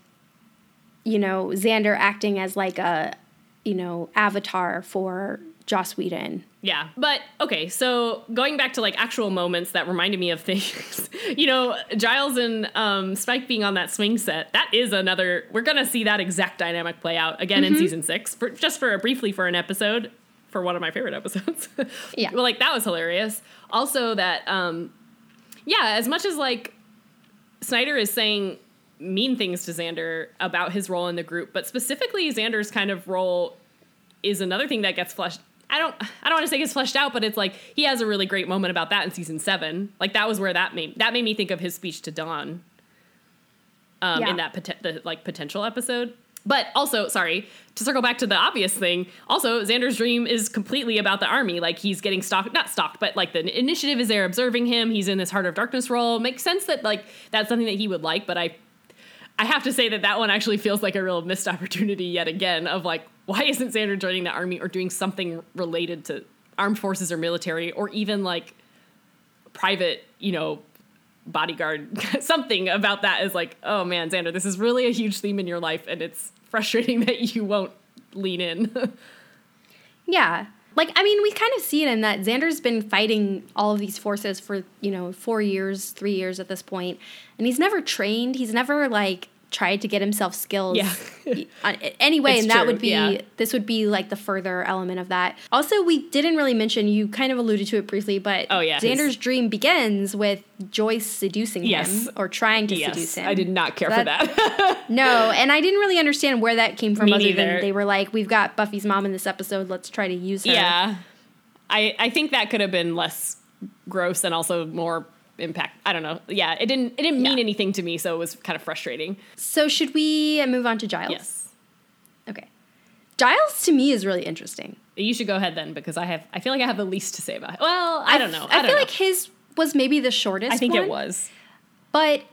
B: you know, Xander acting as like a, you know, avatar for Joss Whedon
A: Yeah. But okay, so going back to like actual moments that reminded me of things, *laughs* you know, Giles and um, Spike being on that swing set, that is another, we're going to see that exact dynamic play out again
B: Mm-hmm.
A: in season six, for, just for a briefly for an episode, for one of my favorite episodes. *laughs*
B: Yeah.
A: well, like that was hilarious. Also, that, um, yeah, as much as like Snyder is saying mean things to Xander about his role in the group, but specifically Xander's kind of role is another thing that gets fleshed. I don't I don't want to say gets fleshed out, but it's like he has a really great moment about that in season seven. Like that was where that made that made me think of his speech to Dawn. Um,
B: Yeah.
A: in that poten- the like potential episode. But also, sorry, to circle back to the obvious thing, also Xander's dream is completely about the army. Like he's getting stalked, not stalked, but like the initiative is there observing him. He's in this Heart of Darkness role. Makes sense that like that's something that he would like, but I I have to say that that one actually feels like a real missed opportunity yet again of like, why isn't Xander joining the army or doing something related to armed forces or military or even like private, you know, bodyguard? *laughs* something about that is like, oh man, Xander, this is really a huge theme in your life and it's frustrating *laughs* that you won't lean in. *laughs*
B: Yeah. Like, I mean, we kind of see it in that Xander's been fighting all of these forces for, you know, four years, three years at this point, and he's never trained. He's never, like, tried to get himself skills.
A: Yeah.
B: uh, anyway, *laughs* and that
A: true,
B: would be,
A: yeah.
B: this would be, like, the further element of that. Also, we didn't really mention, you kind of alluded to it briefly, but
A: Oh, yeah,
B: Xander's dream begins with Joyce seducing
A: Yes.
B: him or trying to
A: yes,
B: seduce him.
A: I did not care
B: So
A: for
B: that-
A: that. *laughs*
B: No, and I didn't really understand where that came from
A: Me
B: other
A: neither.
B: than they were like, we've got Buffy's mom in this episode, let's try to use her.
A: yeah. I, I think that could have been less gross and also more impact. I don't know. Yeah, it didn't it didn't mean
B: Yeah.
A: anything to me, so it was kind of frustrating.
B: So should we move on to Giles?
A: Yes.
B: Okay. Giles to me is really interesting.
A: You should go ahead then because I have I feel like I have the least to say about it. Well, I don't know.
B: I,
A: I,
B: feel
A: know.
B: like his was maybe the shortest.
A: I think
B: one,
A: it was.
B: But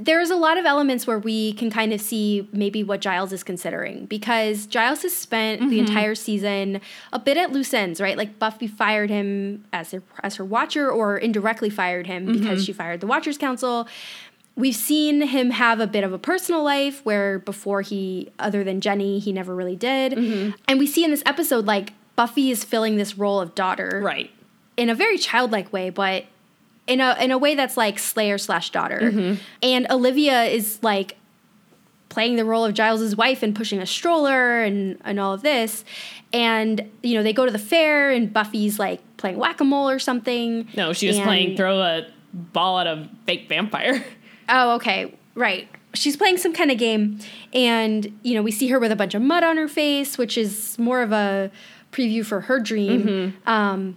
B: there's a lot of elements where we can kind of see maybe what Giles is considering because Giles has spent
A: Mm-hmm.
B: the entire season a bit at loose ends, right? Like Buffy fired him as her, as her watcher or indirectly fired him
A: Mm-hmm.
B: because she fired the Watchers Council. We've seen him have a bit of a personal life where before he, other than Jenny, he never really did.
A: Mm-hmm.
B: And we see in this episode, like, Buffy is filling this role of daughter
A: Right.
B: in a very childlike way, but in a in a way that's like Slayer slash daughter.
A: Mm-hmm.
B: And Olivia is like playing the role of Giles's wife and pushing a stroller and and all of this. And you know they go to the fair and Buffy's like playing whack a mole or something.
A: No, she was
B: And-
A: playing throw a ball at a fake vampire. *laughs*
B: Oh, okay, right. She's playing some kind of game, and you know we see her with a bunch of mud on her face, which is more of a preview for her dream.
A: Mm-hmm.
B: Um,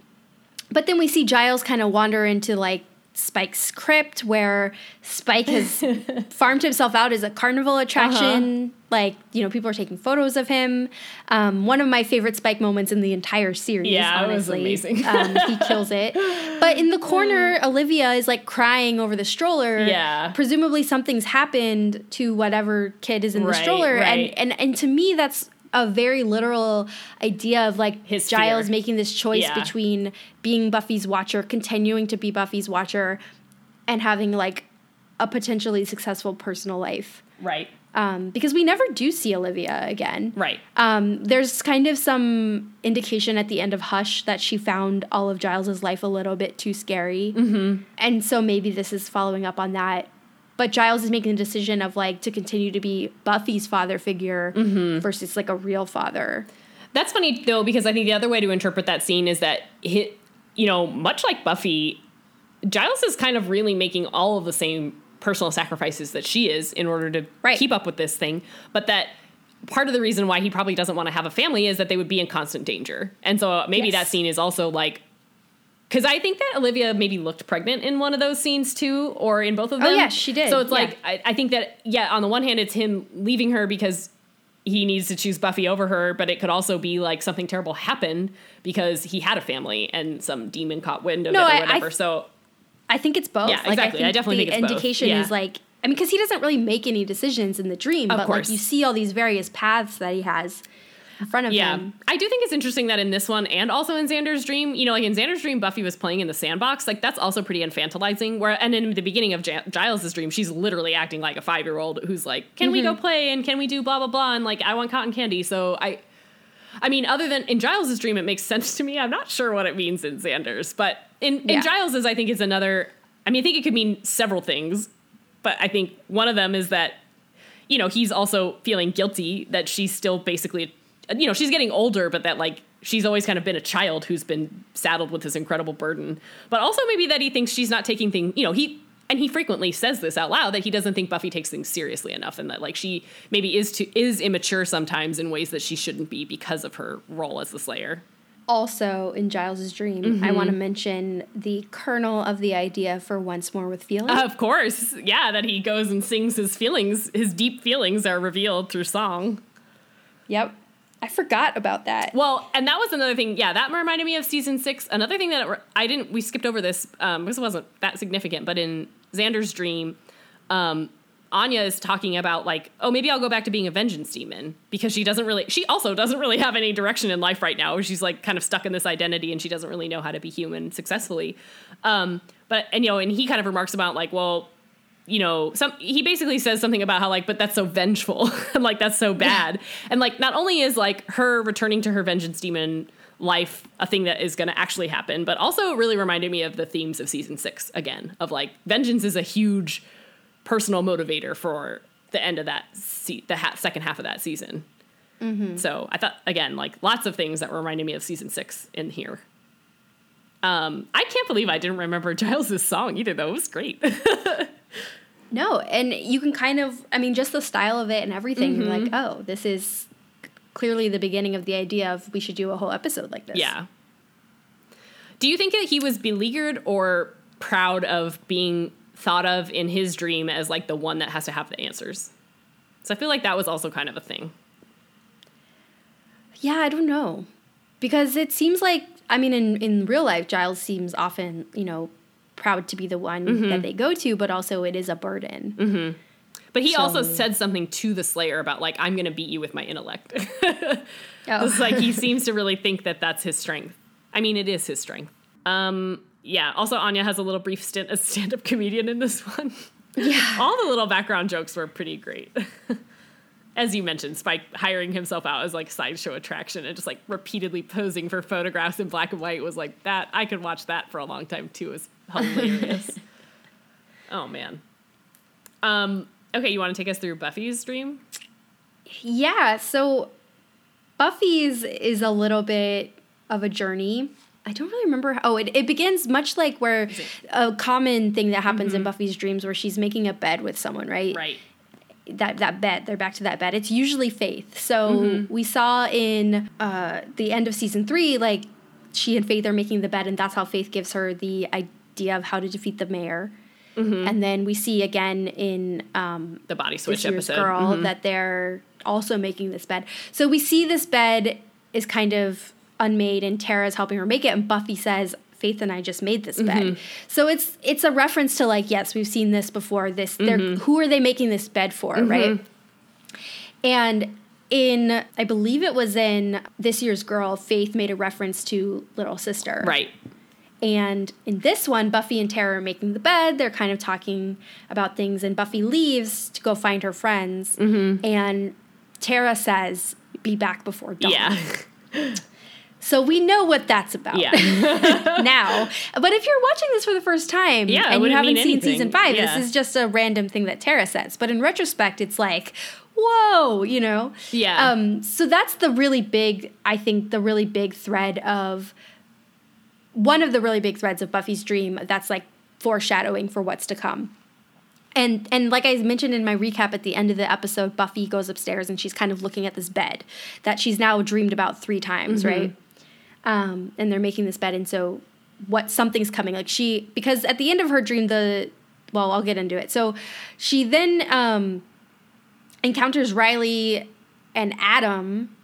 B: but then we see Giles kind of wander into like Spike's crypt, where Spike has *laughs* farmed himself out as a carnival attraction.
A: Uh-huh.
B: Like you know, people are taking photos of him. Um, one of my favorite Spike moments in the entire series.
A: Yeah,
B: honestly,
A: amazing.
B: um, he kills it. *laughs* But in the corner, Olivia is like crying over the stroller.
A: Yeah.
B: presumably something's happened to whatever kid is in the stroller,
A: right.
B: and and and to me that's a very literal idea of like
A: His
B: Giles
A: fear.
B: making this choice
A: Yeah.
B: between being Buffy's watcher, continuing to be Buffy's watcher, and having like a potentially successful personal life.
A: Right.
B: Um, because we never do see Olivia again.
A: Right.
B: Um, there's kind of some indication at the end of Hush that she found all of Giles's life a little bit too scary, mm-hmm. and so maybe this is following up on that. But Giles is making the decision of like to continue to be Buffy's father figure
A: Mm-hmm.
B: versus like a real father.
A: That's funny though because I think the other way to interpret that scene is that hit, you know, much like Buffy, Giles is kind of really making all of the same personal sacrifices that she is in order to
B: Right.
A: keep up with this thing, but that part of the reason why he probably doesn't want to have a family is that they would be in constant danger. And so maybe
B: Yes.
A: that scene is also like because I think that Olivia maybe looked pregnant in one of those scenes too, or in both of them.
B: Oh,
A: them.
B: yeah, she did,
A: So it's
B: yeah.
A: like I, I think that yeah, on the one hand, it's him leaving her because he needs to choose Buffy over her, but it could also be like something terrible happened because he had a family and some demon caught wind of
B: No,
A: it
B: I-
A: or
B: I
A: whatever. so
B: I think it's both.
A: Yeah, exactly. I definitely
B: the
A: think it's both.
B: The indication
A: Yeah.
B: is like I mean, because he doesn't really make any decisions in the dream,
A: Of
B: but
A: course.
B: like you see all these various paths that he has in front of
A: yeah,
B: him.
A: I do think it's interesting that in this one and also in Xander's dream, you know, like in Xander's dream, Buffy was playing in the sandbox. Like that's also pretty infantilizing. Where and in the beginning of Gi- Giles's dream, she's literally acting like a five year old who's like, "Can we
B: Mm-hmm.
A: go play and can we do blah blah blah?" And like, I want cotton candy. So I. I mean, other than in Giles's dream, it makes *laughs* sense to me. I'm not sure what it means in Xander's, but in, in
B: Yeah.
A: Giles's, I think is another. I mean, I think it could mean several things, but I think one of them is that, you know, he's also feeling guilty that she's still basically, you know, she's getting older, but that like she's always kind of been a child who's been saddled with this incredible burden. But also maybe that he thinks she's not taking things, you know, he and he frequently says this out loud that he doesn't think Buffy takes things seriously enough and that like she maybe is to is immature sometimes in ways that she shouldn't be because of her role as the slayer.
B: Also, in Giles's dream, I mm-hmm. want to mention the kernel of the idea for Once More with Feeling.
A: Of course. Yeah, that he goes and sings his feelings, his deep feelings are revealed through song.
B: yep. I forgot about that.
A: Well, and that was another thing. Yeah, that reminded me of season six. Another thing that it, I didn't, we skipped over this um, because it wasn't that significant, but in Xander's dream, um, Anya is talking about like, oh, maybe I'll go back to being a vengeance demon because she doesn't really, she also doesn't really have any direction in life right now. She's like kind of stuck in this identity and she doesn't really know how to be human successfully. Um, but, and you know, and he kind of remarks about like, well, you know, some he basically says something about how like, but that's so vengeful and *laughs* like that's so bad. and like not only is like her returning to her vengeance demon life a thing that is going to actually happen, but also it really reminded me of the themes of season six again of like vengeance is a huge personal motivator for the end of that se- the ha- second half of that season. So I thought again like lots of things that reminded me of season six in here. Um, I can't believe I didn't remember *laughs* Giles's song either. Though it was great. *laughs*
B: No, and you can kind of, I mean, just the style of it and everything, you're
A: Mm-hmm.
B: like, oh, this is clearly the beginning of the idea of we should do a whole episode like this.
A: Yeah. Do you think that he was beleaguered or proud of being thought of in his dream as like the one that has to have the answers? So I feel like that was also kind of a thing.
B: Yeah, I don't know. Because it seems like, I mean, in, in real life, Giles seems often, you know, proud to be the one
A: Mm-hmm.
B: that they go to, but also it is a burden.
A: But he also said something to the Slayer about like I'm going to beat you with my intellect. *laughs*
B: Oh.
A: it's like he *laughs* seems to really think that that's his strength. I mean, it is his strength. Um, yeah. Also, Anya has a little brief stint as stand-up comedian in this one.
B: Yeah.
A: All the little background jokes were pretty great. *laughs* As you mentioned, Spike hiring himself out as like sideshow attraction and just like repeatedly posing for photographs in black and white was like that. I could watch that for a long time too. It was *laughs* hilarious. oh man. Um, okay, you want to take us through Buffy's dream?
B: Yeah, so Buffy's is a little bit of a journey. I don't really remember. Oh, it, it begins much like where a common thing that happens in Buffy's dreams where she's making a bed with someone, right?
A: Right.
B: That that bed, they're back to that bed. It's usually Faith. So we saw in uh, the end of season three, like she and Faith are making the bed, and that's how Faith gives her the idea of how to defeat the mayor. And then we see again in um,
A: The body switch
B: this year's
A: episode.
B: girl
A: Mhm.
B: that they're also making this bed. So we see this bed is kind of unmade and Tara's helping her make it and Buffy says Faith and I just made this
A: Mm-hmm.
B: bed. So it's it's a reference to like yes, we've seen this before. This they're
A: Mm-hmm.
B: who are they making this bed for, right? And in I believe it was in this year's girl, Faith made a reference to little sister.
A: Right.
B: And in this one, Buffy and Tara are making the bed. They're kind of talking about things, and Buffy leaves to go find her friends.
A: Mm-hmm.
B: And Tara says, Be back before dawn.
A: Yeah. *laughs*
B: So we know what that's about
A: Yeah. *laughs*
B: now. But if you're watching this for the first time
A: Yeah,
B: and you haven't seen season five,
A: Yeah.
B: this is just a random thing that Tara says. But in retrospect, it's like, whoa, you know?
A: Yeah.
B: Um, so that's the really big, I think, the really big thread of one of the really big threads of Buffy's dream that's like foreshadowing for what's to come. And and like I mentioned in my recap at the end of the episode, Buffy goes upstairs and she's kind of looking at this bed that she's now dreamed about three times, right? Um, and they're making this bed, and so what something's coming. Like she because at the end of her dream, the well, I'll get into it. So she then um, encounters Riley and Adam,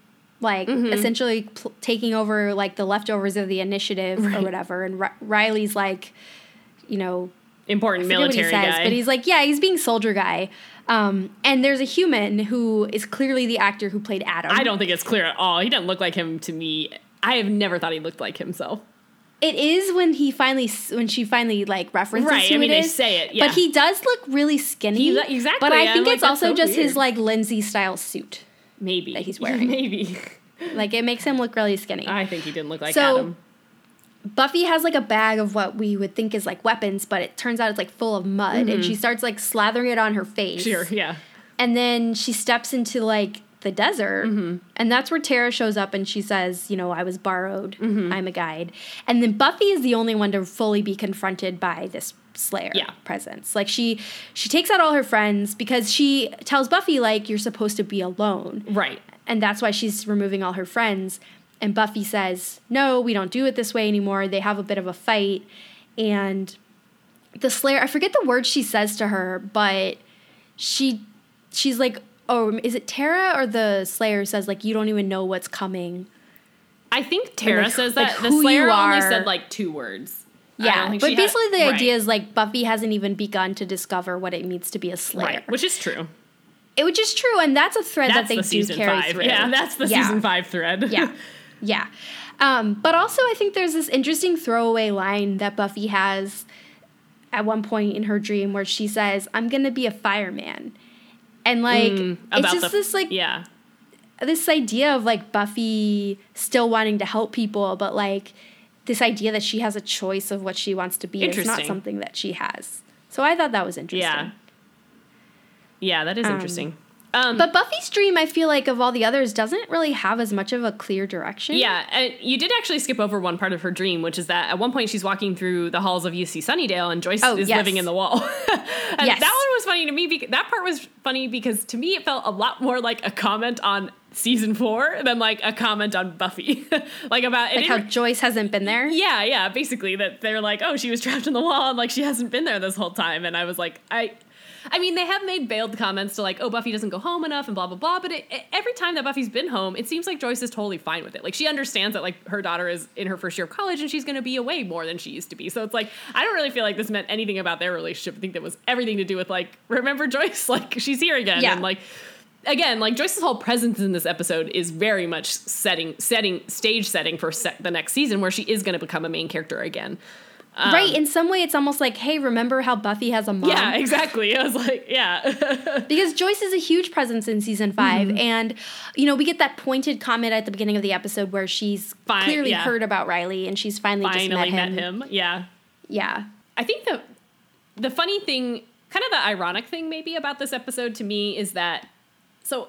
B: like essentially pl- taking over like the leftovers of the initiative or whatever. And Ri- Riley's like, you know,
A: Important
B: forget what he
A: military
B: says,
A: guy.
B: but he's like, yeah, he's being soldier guy. Um, and there's a human who is clearly the actor who played Adam.
A: I don't think it's clear at all. He doesn't look like him to me. I have never thought he looked like himself.
B: It is when he finally, when she finally like references
A: Right,
B: who
A: I mean,
B: it
A: they say it, yeah.
B: But he does look really skinny.
A: He- exactly,
B: But I
A: I'm
B: think
A: like,
B: it's also
A: so
B: just his like Lindsey style suit.
A: Maybe
B: that he's *laughs* wearing.
A: maybe.
B: Like it makes him look really skinny.
A: I think he didn't look like
B: So,
A: Adam.
B: Buffy has like a bag of what we would think is like weapons, but it turns out it's like full of mud, and she starts like slathering it on her face.
A: Sure, yeah.
B: And then she steps into like the desert,
A: Mm-hmm.
B: and that's where Tara shows up and she says, You know, I was borrowed,
A: Mm-hmm.
B: I'm a guide. And then Buffy is the only one to fully be confronted by this Slayer
A: Yeah.
B: presence. Like she she takes out all her friends because she tells Buffy like you're supposed to be alone.
A: Right.
B: And that's why she's removing all her friends. And Buffy says, No, we don't do it this way anymore. They have a bit of a fight. And the Slayer, I forget the word she says to her, but she she's like, Oh, is it Tara or the Slayer says, like, you don't even know what's coming?
A: I think Tara
B: like,
A: says
B: like
A: that. the Slayer only said like two words.
B: Yeah. But
A: she had-
B: basically, the
A: right,
B: idea is like Buffy hasn't even begun to discover what it means to be a Slayer.
A: right, which is true.
B: It which is true, and that's a thread
A: That's
B: that they
A: the
B: do carry
A: five.
B: through.
A: Yeah, that's the
B: Yeah.
A: season five thread.
B: yeah yeah um, but also i think there's this interesting throwaway line that buffy has at one point in her dream where she says i'm gonna be a fireman and like it's
A: Mm, About
B: just
A: the-
B: this like
A: yeah.
B: this idea of like buffy still wanting to help people but like this idea that she has a choice of what she wants to be is not something that she has so i thought that was interesting
A: Yeah. Yeah, that is
B: Um,
A: interesting. Um,
B: but buffy's dream i feel like of all the others doesn't really have as much of a clear direction
A: Yeah, and you did actually skip over one part of her dream, which is that at one point she's walking through the halls of UC Sunnydale and Joyce
B: Oh,
A: is
B: yes.
A: living in the wall. *laughs* and
B: Yes.
A: that one was funny to me. Because, that part was funny because to me it felt a lot more like a comment on season four than like a comment on Buffy. *laughs* like about it
B: like how joyce hasn't been there
A: yeah, yeah, basically that they're like, oh, she was trapped in the wall and like she hasn't been there this whole time. And I was like, I. I mean, they have made veiled comments to like, oh, Buffy doesn't go home enough and blah blah blah. But it, it- every time that Buffy's been home, it seems like Joyce is totally fine with it. Like she understands that like her daughter is in her first year of college and she's going to be away more than she used to be. So it's like I don't really feel like this meant anything about their relationship. I think that was everything to do with like, remember Joyce? *laughs* Like she's here again,
B: Yeah.
A: and like again, like Joyce's whole presence in this episode is very much setting setting stage setting for se- the next season where she is going to become a main character again. Um,
B: right. In some way, it's almost like, hey, remember how Buffy has a mom?
A: Yeah, *laughs* exactly. I was like, yeah. *laughs*
B: Because Joyce is a huge presence in season 5
A: Mm-hmm.
B: And, you know, we get that pointed comment at the beginning of the episode where she's
A: Fine,
B: clearly
A: yeah.
B: heard about Riley and she's finally,
A: Finally
B: just
A: met him. Yeah.
B: Yeah.
A: I think the the funny thing, kind of the ironic thing maybe about this episode to me is that so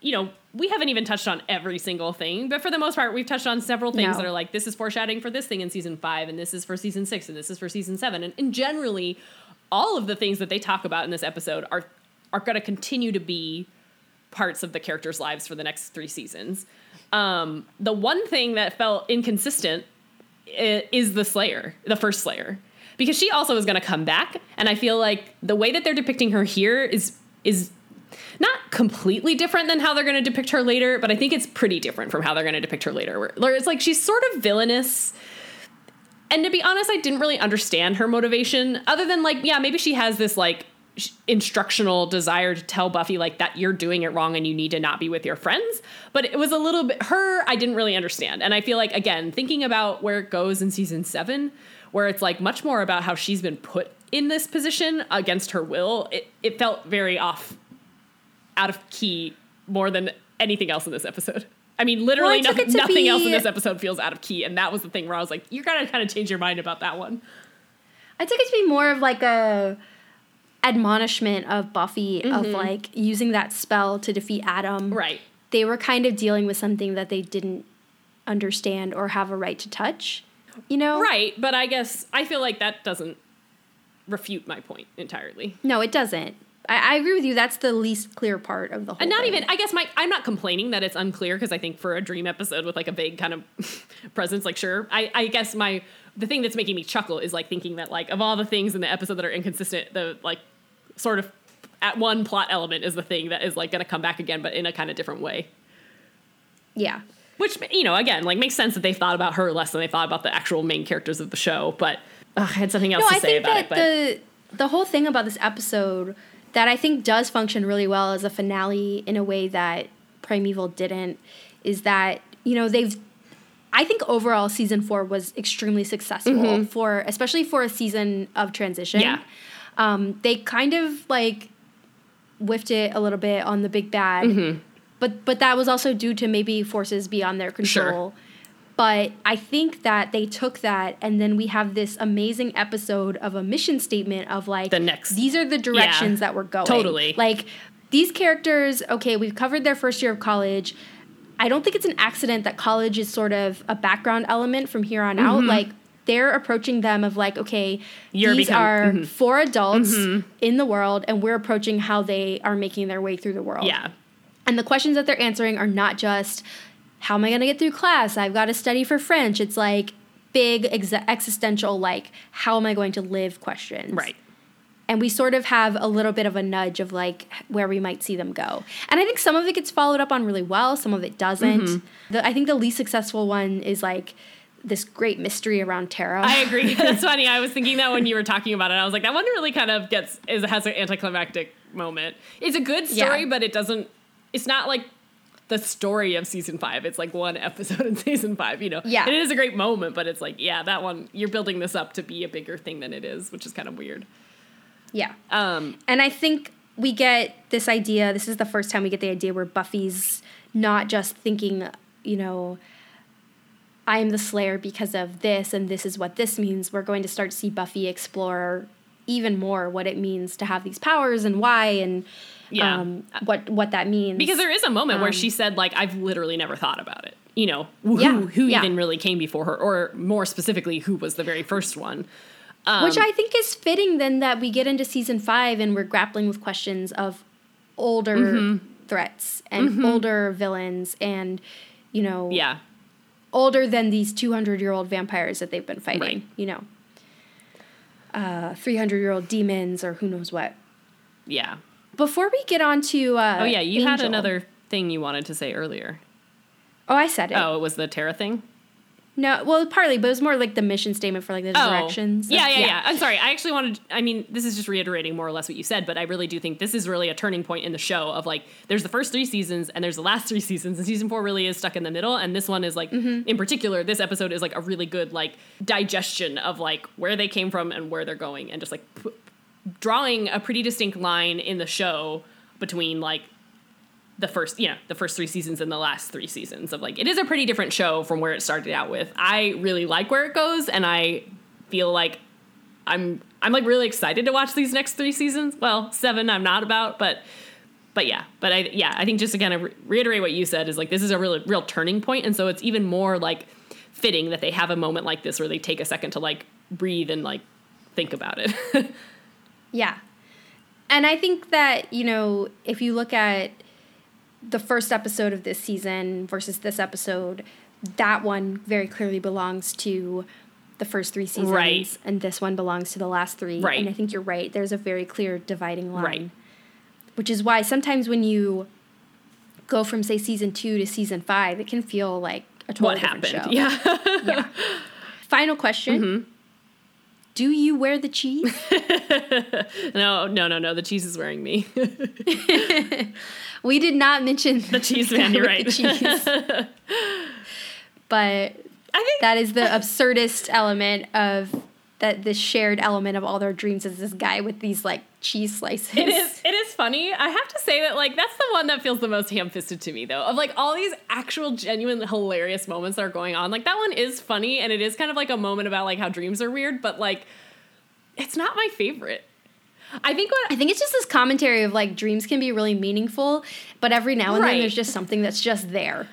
A: you know, we haven't even touched on every single thing, but for the most part, we've touched on several things
B: No.
A: that are like this is foreshadowing for this thing in season five, and this is for season six, and this is for season seven, and, and generally, all of the things that they talk about in this episode are are going to continue to be parts of the characters' lives for the next three seasons. Um, the one thing that felt inconsistent is the Slayer, the first Slayer, because she also is going to come back, and I feel like the way that they're depicting her here is is not completely different than how they're going to depict her later, but I think it's pretty different from how they're going to depict her later. Where, it's like she's sort of villainous. And to be honest, I didn't really understand her motivation other than like, yeah, maybe she has this like instructional desire to tell Buffy like that you're doing it wrong and you need to not be with your friends. But it was a little bit her I didn't really understand. And I feel like again, thinking about where it goes in season 7 where it's like much more about how she's been put in this position against her will, it, it felt very off out of key more than anything else in this episode. I mean, literally
B: Well, I took
A: nothing, nothing else in this episode feels out of key, and that was the thing where I was like, "You're gonna kind of change your mind about that one."
B: I took it to be more of like a admonishment of Buffy of like using that spell to defeat Adam.
A: Mm-hmm. Right.
B: They were kind of dealing with something that they didn't understand or have a right to touch. You know?
A: Right, but I guess I feel like that doesn't refute my point entirely.
B: No, it doesn't. I, I agree with you. That's the least clear part of the whole.
A: And not
B: thing.
A: even, I guess my, I'm not complaining that it's unclear because I think for a dream episode with like a vague kind of *laughs* presence, like sure, I, I guess my, the thing that's making me chuckle is like thinking that like of all the things in the episode that are inconsistent, the like sort of at one plot element is the thing that is like going to come back again, but in a kind of different way.
B: Yeah.
A: Which, you know, again, like makes sense that they've thought about her less than they thought about the actual main characters of the show. But ugh, I had something else
B: No,
A: to
B: I
A: say about
B: that
A: it. But
B: the the whole thing about this episode that I think does function really well as a finale in a way that Primeval didn't is that you know they've. I think overall season four was extremely successful for especially for a season of transition.
A: Mm-hmm. Yeah.
B: Um, they kind of like whiffed it a little bit on the big bad,
A: Mm-hmm.
B: but but that was also due to maybe forces beyond their control.
A: Sure.
B: But I think that they took that, and then we have this amazing episode of a mission statement of like
A: The next-
B: These are the directions
A: Yeah,
B: that we're going.
A: totally.
B: Like these characters. Okay, we've covered their first year of college. I don't think it's an accident that college is sort of a background element from here on out. Like they're approaching them of like, okay,
A: Mm-hmm. You're
B: these
A: become-
B: are
A: mhm.
B: four adults in the world, and we're approaching how they are making their way through the world.
A: Yeah.
B: And the questions that they're answering are not just, how am I going to get through class? I've got to study for French. It's like big ex- existential, like, how am I going to live questions.
A: Right.
B: And we sort of have a little bit of a nudge of like where we might see them go. And I think some of it gets followed up on really well, some of it doesn't.
A: Mm-hmm.
B: The, I think the least successful one is like this great mystery around Tara.
A: I agree. *laughs* That's funny. I was thinking that when you were talking about it, I was like, that one really kind of gets is has an anticlimactic moment. It's a good story,
B: Yeah.
A: but it doesn't. It's not like the story of season five. It's like one *laughs* episode in season five. You know.
B: Yeah.
A: And it is a great moment, but it's like, yeah, that one you're building this up to be a bigger thing than it is, which is kind of weird.
B: yeah.
A: Um.
B: And I think we get this idea. This is the first time we get the idea where Buffy's not just thinking, you know, I am the Slayer because of this, and this is what this means. We're going to start to see Buffy explore even more what it means to have these powers and why, and
A: Yeah.
B: um, what what that means.
A: Because there is a moment where
B: Um,
A: she said, like, I've literally never thought about it. You know, who,
B: Yeah,
A: who
B: yeah.
A: even really came before her, or more specifically, who was the very first one. Um,
B: which I think is fitting. Then that we get into season five and we're grappling with questions of older
A: Mm-hmm.
B: threats and older villains, and you know,
A: yeah.
B: older than these 200 year old vampires that they've been fighting,
A: Right.
B: you know. Uh, 300 year old demons or who knows what.
A: Yeah.
B: Before we get on to. Uh,
A: Oh, yeah. You had another thing you wanted to say earlier.
B: Oh, I said it.
A: Oh, it was the Tara thing?
B: No, well, partly, but it was more like the mission statement for like the directions.
A: Oh. Yeah, yeah, yeah, I'm sorry. I actually wanted. I mean, this is just reiterating more or less what you said, but I really do think this is really a turning point in the show. Of like, there's the first three seasons and there's the last three *laughs* seasons, and season four really is stuck in the middle. And this one is like,
B: Mm-hmm.
A: in particular, this episode is like a really good like digestion of like where they came from and where they're going, and just like p- drawing a pretty distinct line in the show between like the first you know the first three seasons and the last three seasons of like it is a pretty different show from where it started out with. I really like where it goes and i feel like i'm i'm like really excited to watch these next three seasons. Well seven i'm not about but but yeah. But i yeah i think just to kind of re- reiterate what you said is like this is a really real turning point and so it's even more like fitting that they have a moment like this where they take a second to like breathe and like think about it *laughs*
B: Yeah. And I think that, you know, if you look at the first episode of this season versus this episode, that one very clearly belongs to the first three seasons.
A: Right.
B: And this one belongs to the last three.
A: Right.
B: And I think you're right. There's a very clear dividing line.
A: Right.
B: Which is why sometimes when you go from, say, season two to season five, it can feel like a totally
A: what
B: different
A: happened
B: show. *laughs*
A: yeah
B: yeah. Final question.
A: Mm-hmm.
B: Do you wear the cheese? *laughs*
A: no no no no the cheese is wearing me *laughs*
B: We did not mention the
A: cheese man, you're *laughs* right.
B: cheese. but
A: i think
B: that is the absurdist element of that this shared element of all their dreams is this guy with these like cheese slices.
A: It is. It is funny. I have to say that like that's the one that feels the most ham-fisted to me, though. Of like all these actual, genuine, hilarious moments that are going on. Like that one is funny, and it is kind of like a moment about like how dreams are weird, but like it's not my favorite. I think what
B: I think it's just this commentary of like dreams can be really meaningful, but every now and
A: Right.
B: then there's just something that's just there.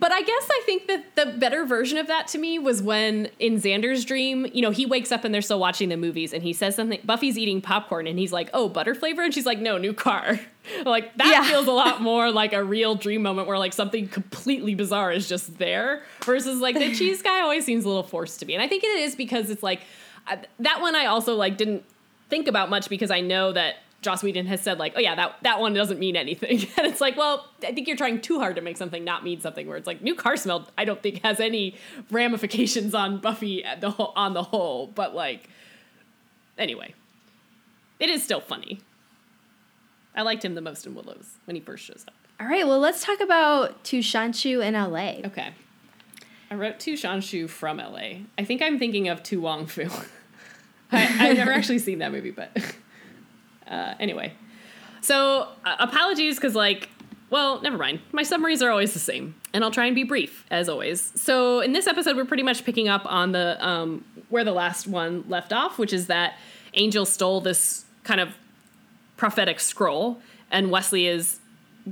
A: But I guess I think that the better version of that to me was when in Xander's dream, you know, he wakes up and they're still watching the movies and he says something. Buffy's eating popcorn and he's like, oh, butter flavor? And she's like, no, new car. *laughs* like, that
B: Yeah.
A: feels a lot *laughs* more like a real dream moment where like something completely bizarre is just there versus like the *laughs* cheese guy always seems a little forced to me. And I think it is because it's like, I, that one I also like didn't think about much because I know that Joss Whedon has said like, oh yeah, that that one doesn't mean anything, *laughs* and it's like, well, I think you're trying too hard to make something not mean something. Where it's like, new car smell, I don't think has any ramifications on Buffy at the whole, on the whole, but like, anyway, it is still funny. I liked him the most in Willows when he first shows up.
B: All right, well let's talk about To Shanshu in LA.
A: Okay, I wrote To Shanshu from LA. I think I'm thinking of To Wong Foo. *laughs* I, I've never actually seen that movie, but *laughs* uh, anyway. So uh, apologies because like well, never mind. My summaries are always the same, and I'll try and be brief as always. So in this episode, we're pretty much picking up on the um, where the last one left off, which is that Angel stole this kind of prophetic scroll, and Wesley is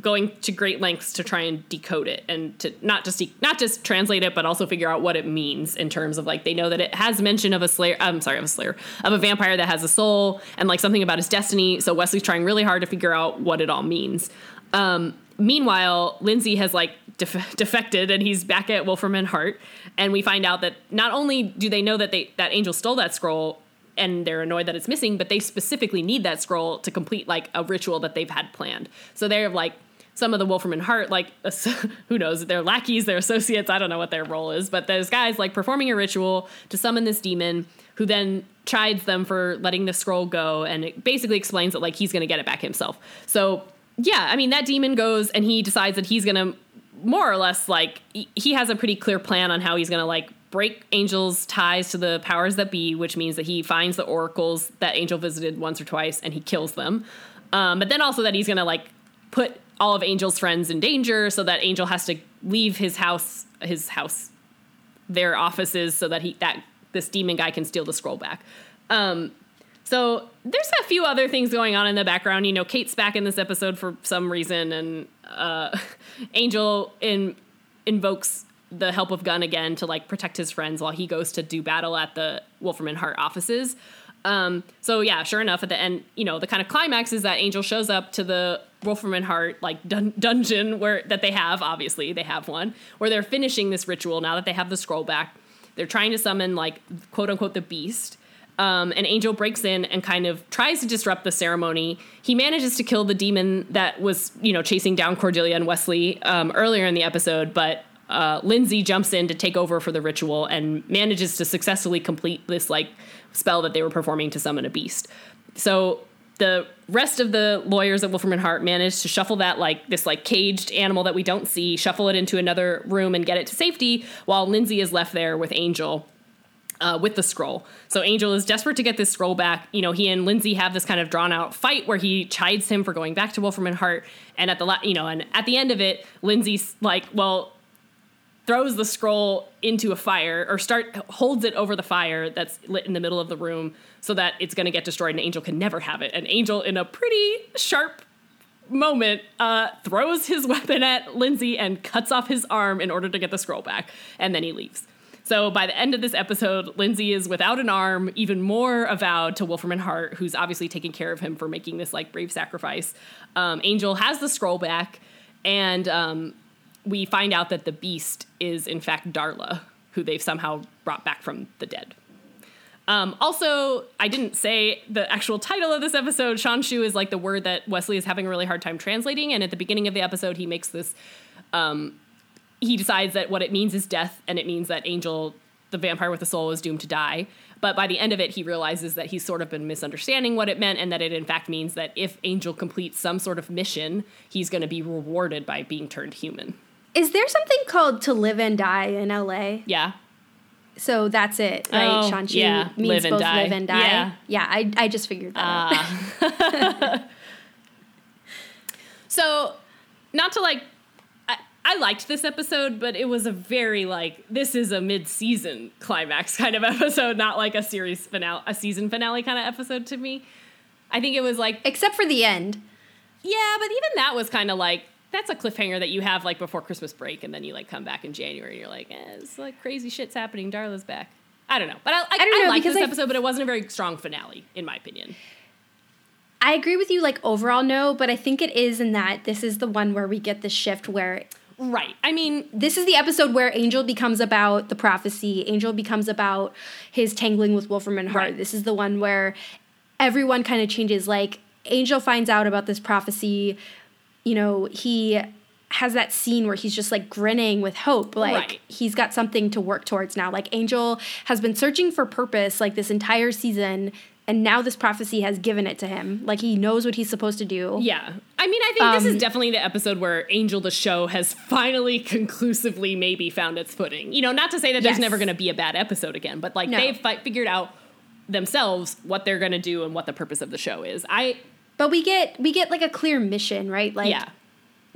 A: going to great lengths to try and decode it and to not just de- not just translate it but also figure out what it means in terms of like they know that it has mention of a slayer I'm sorry of a slayer of a vampire that has a soul and like something about his destiny. So Wesley's trying really hard to figure out what it all means. Um, meanwhile Lindsey has like def- defected and he's back at Wolfram and Hart and we find out that not only do they know that they that Angel stole that scroll and they're annoyed that it's missing, but they specifically need that scroll to complete like a ritual that they've had planned. So they're like some of the Wolfram and Hart, like *laughs* who knows, they're lackeys, they're associates, I don't know what their role is, but those guys like performing a ritual to summon this demon who then chides them for letting the scroll go and it basically explains that like he's going to get it back himself. So, yeah, I mean that demon goes and he decides that he's going to more or less like he has a pretty clear plan on how he's going to like break Angel's ties to the powers that be, which means that he finds the oracles that Angel visited once or twice and he kills them. Um, but then also that he's going to like put all of Angel's friends in danger so that Angel has to leave his house his house their offices so that he that this demon guy can steal the scroll back. Um, so there's a few other things going on in the background. You know, Kate's back in this episode for some reason, and uh, *laughs* Angel in, invokes the help of Gunn again to like protect his friends while he goes to do battle at the Wolfram and Hart offices. Um, so yeah, sure enough, at the end, you know, the kind of climax is that Angel shows up to the Wolfram and Hart like dun- dungeon where that they have. Obviously, they have one where they're finishing this ritual now that they have the scroll back. They're trying to summon like quote unquote the beast. Um, and Angel breaks in and kind of tries to disrupt the ceremony. He manages to kill the demon that was, you know, chasing down Cordelia and Wesley um, earlier in the episode, but uh, Lindsey jumps in to take over for the ritual and manages to successfully complete this like spell that they were performing to summon a beast. So the rest of the lawyers at Wolfram and Hart manage to shuffle that like this like caged animal that we don't see, shuffle it into another room and get it to safety, while Lindsey is left there with Angel. Uh, with the scroll. So Angel is desperate to get this scroll back. You know, he and Lindsey have this kind of drawn out fight where he chides him for going back to Wolfram and Hart. And at the la- you know, and at the end of it, Lindsey's like, well, throws the scroll into a fire or start holds it over the fire that's lit in the middle of the room so that it's going to get destroyed and angel can never have it and angel in a pretty sharp moment uh, throws his *laughs* weapon at lindsey and cuts off his arm in order to get the scroll back and then he leaves so by the end of this episode, Lindsey is without an arm, even more avowed to Wolfram and Hart, who's obviously taking care of him for making this like brave sacrifice. Um, Angel has the scroll back, and um, we find out that the beast is in fact Darla, who they've somehow brought back from the dead. Um, also, I didn't say the actual title of this episode. Shanshu is like the word that Wesley is having a really hard time translating, and at the beginning of the episode, he makes this. Um, he decides that what it means is death, and it means that Angel, the vampire with the soul, is doomed to die. But by the end of it, he realizes that he's sort of been misunderstanding what it meant, and that it in fact means that if Angel completes some sort of mission, he's going to be rewarded by being turned human.
B: Is there something called to live and die in LA?
A: Yeah.
B: So that's it, right?
A: Oh,
B: Shanshu
A: yeah.
B: means
A: Live
B: both
A: die.
B: live and die.
A: Yeah.
B: Yeah, I, I just figured that out. Ah. *laughs*
A: So, not to like, I, I liked this episode, but it was a very like this is a mid-season climax kind of *laughs* episode, not like a series finale, a season finale kind of episode to me. I think it was like,
B: Except for the end.
A: yeah, but even that was kind of like that's a cliffhanger that you have like before Christmas break, and then you like come back in January, and you're like, eh, it's like crazy shit's happening. Darla's back. I don't know, but I, I,
B: don't
A: I,
B: know,
A: liked
B: because
A: this
B: I-
A: episode, but it wasn't a very strong finale, in my opinion.
B: I agree with you, like overall, no, but I think it is in that this is the one where we get the shift where
A: Right. I mean,
B: this is the episode where Angel becomes about the prophecy. Angel becomes about his tangling with Wolfram and Hart.
A: Right.
B: This is the one where everyone kind of changes. Like Angel finds out about this prophecy. You know, he has that scene where he's just like grinning with hope. Like
A: Right.
B: he's got something to work towards now. Like Angel has been searching for purpose like this entire season. And now this prophecy has given it to him. Like he knows what he's supposed to do.
A: Yeah. I mean, I think this
B: Um,
A: is definitely the episode where Angel the show has finally *laughs* conclusively maybe found its footing. You know, not to say that there's
B: Yes.
A: never going to be a bad episode again, but like
B: No.
A: they've fi- figured out themselves what they're going to do and what the purpose of the show is. I
B: But we get we get like a clear mission, right? Like
A: yeah.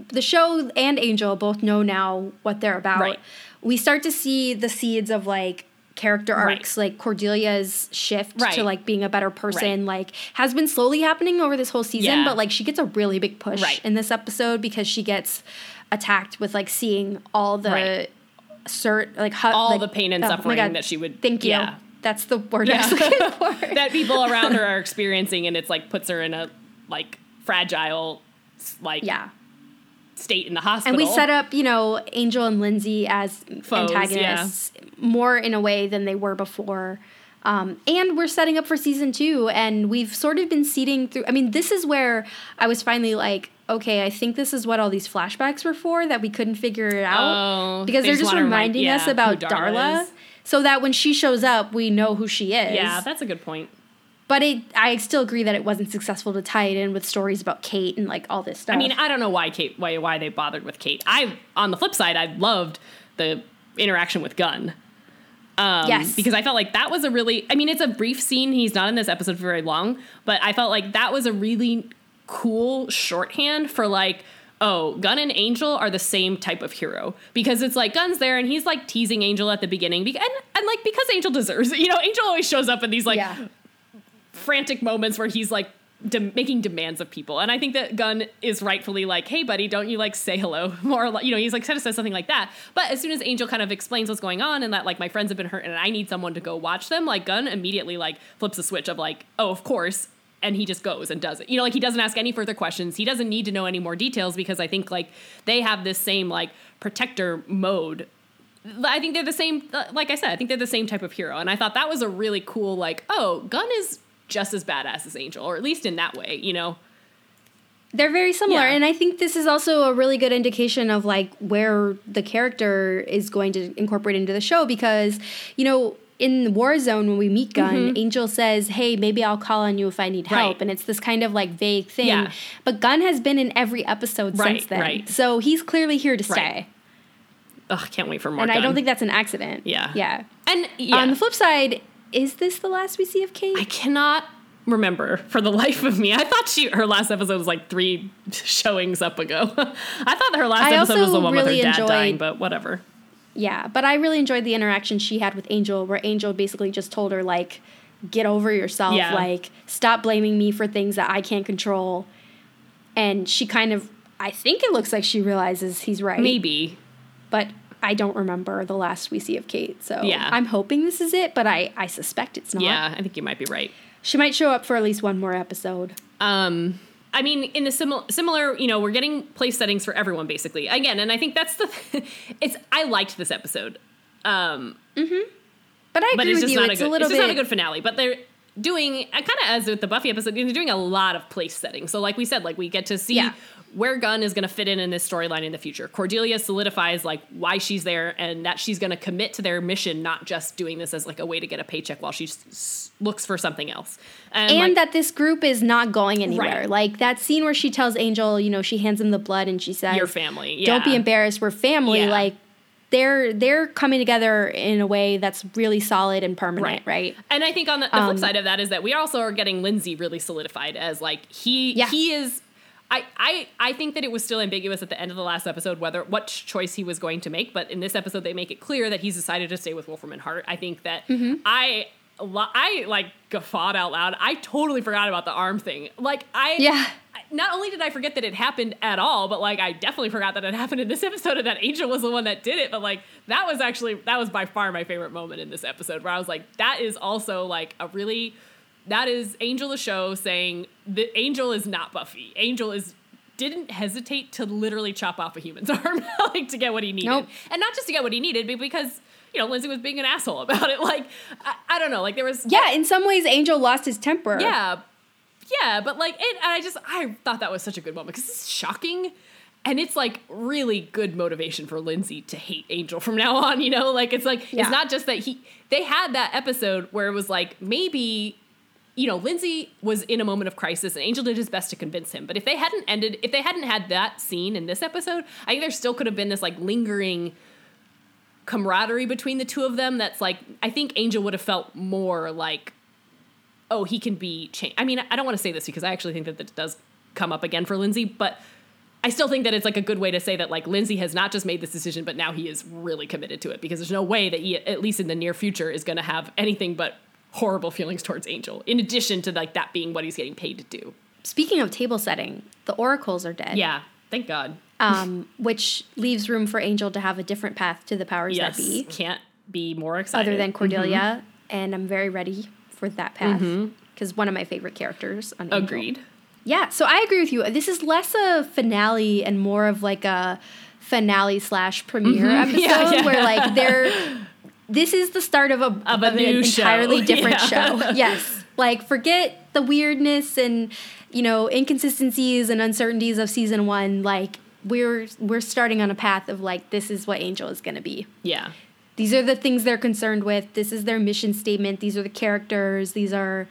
B: the show and Angel both know now what they're about.
A: Right.
B: We start to see the seeds of like character
A: Right.
B: arcs, like Cordelia's shift to like being a better person,
A: Right.
B: like has been slowly happening over this whole season,
A: Yeah.
B: but like she gets a really big push
A: Right.
B: in this episode because she gets attacked with like seeing all the
A: Right.
B: cert like hu-
A: All
B: like-
A: the pain and
B: oh
A: suffering
B: God.
A: that she would.
B: Thank you.
A: Yeah.
B: That's the word I was looking for. *laughs*
A: that people around her are *laughs* experiencing, and it's like puts her in a like fragile, like
B: yeah.
A: state in the hospital.
B: And we set up, you know, Angel and Lindsey as
A: Foes,
B: antagonists more in a way than they were before. Um, and we're setting up for season two, and we've sort of been seeding through. I mean, this is where I was finally like, okay, I think this is what all these flashbacks were for that we couldn't figure it out
A: Oh,
B: because
A: they
B: they're
A: just
B: just
A: wanna remind-
B: reminding
A: yeah,
B: us about
A: Darla
B: Darla, so that when she shows up, we know who she is.
A: Yeah, that's a good point.
B: But it, I still agree that it wasn't successful to tie it in with stories about Kate and like all this stuff.
A: I mean, I don't know why Kate, why why they bothered with Kate. I, on the flip side, I loved the interaction with Gunn. Um,
B: Yes.
A: because I felt like that was a really. I mean, it's a brief scene. He's not in this episode for very long, but I felt like that was a really cool shorthand for like. Oh, Gunn and Angel are the same type of hero because it's like Gunn's there and he's like teasing Angel at the beginning, and, and like because Angel deserves it. You know, Angel always shows up in these like
B: yeah.
A: Frantic moments where he's like de- making demands of people. And I think that Gunn is rightfully like, hey, buddy, don't you like say hello? *laughs* More, you know, he's like, kind of says something like that. But as soon as Angel kind of explains what's going on and that like my friends have been hurt and I need someone to go watch them, like Gunn immediately like flips a switch of like, oh, of course. And he just goes and does it. You know, like he doesn't ask any further questions. He doesn't need to know any more details because I think like they have this same like protector mode I think they're the same. uh, Like I said, I think they're the same type of hero, and I thought that was a really cool. Like, oh, Gunn is just as badass as Angel, or at least in that way, you know.
B: They're very similar,
A: Yeah.
B: and I think this is also a really good indication of like where the character is going to incorporate into the show because, you know, in Warzone when we meet Gunn, Angel says, "Hey, maybe I'll call on you if I need help,"
A: Mm-hmm.
B: And it's this kind of like vague thing.
A: Yeah.
B: But Gunn has been in every episode
A: Right,
B: since then,
A: right.
B: so he's clearly here to stay.
A: Right. Ugh, can't wait for more.
B: And I don't think that's an accident.
A: Yeah.
B: yeah.
A: And yeah,
B: On the flip side, is this the last we see of Kate?
A: I cannot remember for the life of me. I thought she her last episode was like three showings up ago. *laughs* I thought her last
B: I
A: episode was the one with
B: really
A: her dad
B: enjoyed-
A: dying, but whatever.
B: Yeah, but I really enjoyed the interaction she had with Angel, where Angel basically just told her like, "Get over yourself.
A: Yeah.
B: Like, stop blaming me for things that I can't control." And she kind of, I think it looks like she realizes he's right.
A: Maybe.
B: but I don't remember the last we see of Kate. So
A: Yeah.
B: I'm hoping this is it, but I I suspect it's not.
A: Yeah, I think you might be right.
B: she might show up for at least one more episode.
A: Um, I mean, in the similar, similar, you know, we're getting place settings for everyone basically. Again, and I think that's the. *laughs* it's I liked this episode, um,
B: But I
A: but
B: agree
A: it's
B: with
A: just
B: you.
A: not
B: It's
A: a
B: a,
A: good.
B: little
A: it's
B: bit.
A: not a good finale. But they're doing kind of as with the Buffy episode. They're doing a lot of place settings. So, like we said, like we get to see.
B: Yeah.
A: Where Gunn is going to fit in in this storyline in the future. Cordelia solidifies like why she's there and that she's going to commit to their mission, not just doing this as like a way to get a paycheck while she s- looks for something else.
B: and
A: like,
B: that this group is not going anywhere.
A: Right.
B: Like that scene where she tells Angel, you know, she hands him the blood and she says,
A: your family.
B: "Don't be embarrassed. We're family."
A: Yeah.
B: Like they're they're coming together in a way that's really solid and permanent, right?
A: And I think on the, the
B: Um,
A: flip side of that is that we also are getting Lindsey really solidified as like he
B: Yeah.
A: he is. I, I, I think that it was still ambiguous at the end of the last episode whether what choice he was going to make, but in this episode they make it clear that he's decided to stay with Wolfram and Hart. I think that
B: Mm-hmm.
A: I I like guffawed out loud. I totally forgot about the arm thing. Like I
B: Yeah.
A: I- Not only did I forget that it happened at all, but like I definitely forgot that it *laughs* happened in this episode and that Angel was the one that did it. But like that was actually that was by far my favorite moment in this episode where I was like, that is also like a really that is Angel the show saying that Angel is not Buffy. Angel is didn't hesitate to literally chop off a human's *laughs* arm like to get what he needed.
B: Nope.
A: And not just to get what he needed, but because you know, Lindsey was being an asshole about it. *laughs* Like, I, I don't know. Like, there was
B: Yeah, in some ways, Angel lost his temper.
A: yeah, yeah, but like it, and I just I thought that was such a good moment because it's shocking, and it's like really good motivation for Lindsey to hate Angel from now on. You know, like it's like
B: Yeah.
A: it's not just that he they had that episode where it was like maybe. You know, Lindsey was in a moment of crisis, and Angel did his best to convince him. But if they hadn't ended, if they hadn't had that scene in this episode, I think there still could have been this like lingering camaraderie between the two of them. That's like I think Angel would have felt more like oh, he can be changed. I mean, I don't want to say this because I actually think that that does come up again for Lindsey, but I still think that it's like a good way to say that like Lindsey has not just made this decision, but now he is really committed to it because there's no way that he, at least in the near future, is going to have anything but horrible feelings towards Angel. In addition to like that being what he's getting paid to do.
B: Speaking of table setting, the oracles are dead.
A: Yeah, thank God.
B: Um, which leaves room for Angel to have a different path to the powers
A: Yes,
B: that be,
A: can't be more excited.
B: other than Cordelia, mm-hmm. and I'm very ready for that path mm-hmm. because one of my favorite characters. On Angel.
A: agreed.
B: Yeah, so I agree with you. This is less a finale and more of like a finale slash premiere mm-hmm. *laughs* episode
A: Yeah, yeah.
B: where like they're. This is the start of a
A: Of a
B: an
A: new show.
B: entirely *laughs* different
A: Yeah.
B: show. Yes, like forget the weirdness and you know inconsistencies and uncertainties of season one. Like we're we're starting on a path of like this is what Angel is going to be.
A: Yeah.
B: These are the things they're concerned with. This is their mission statement. These are the characters. These are,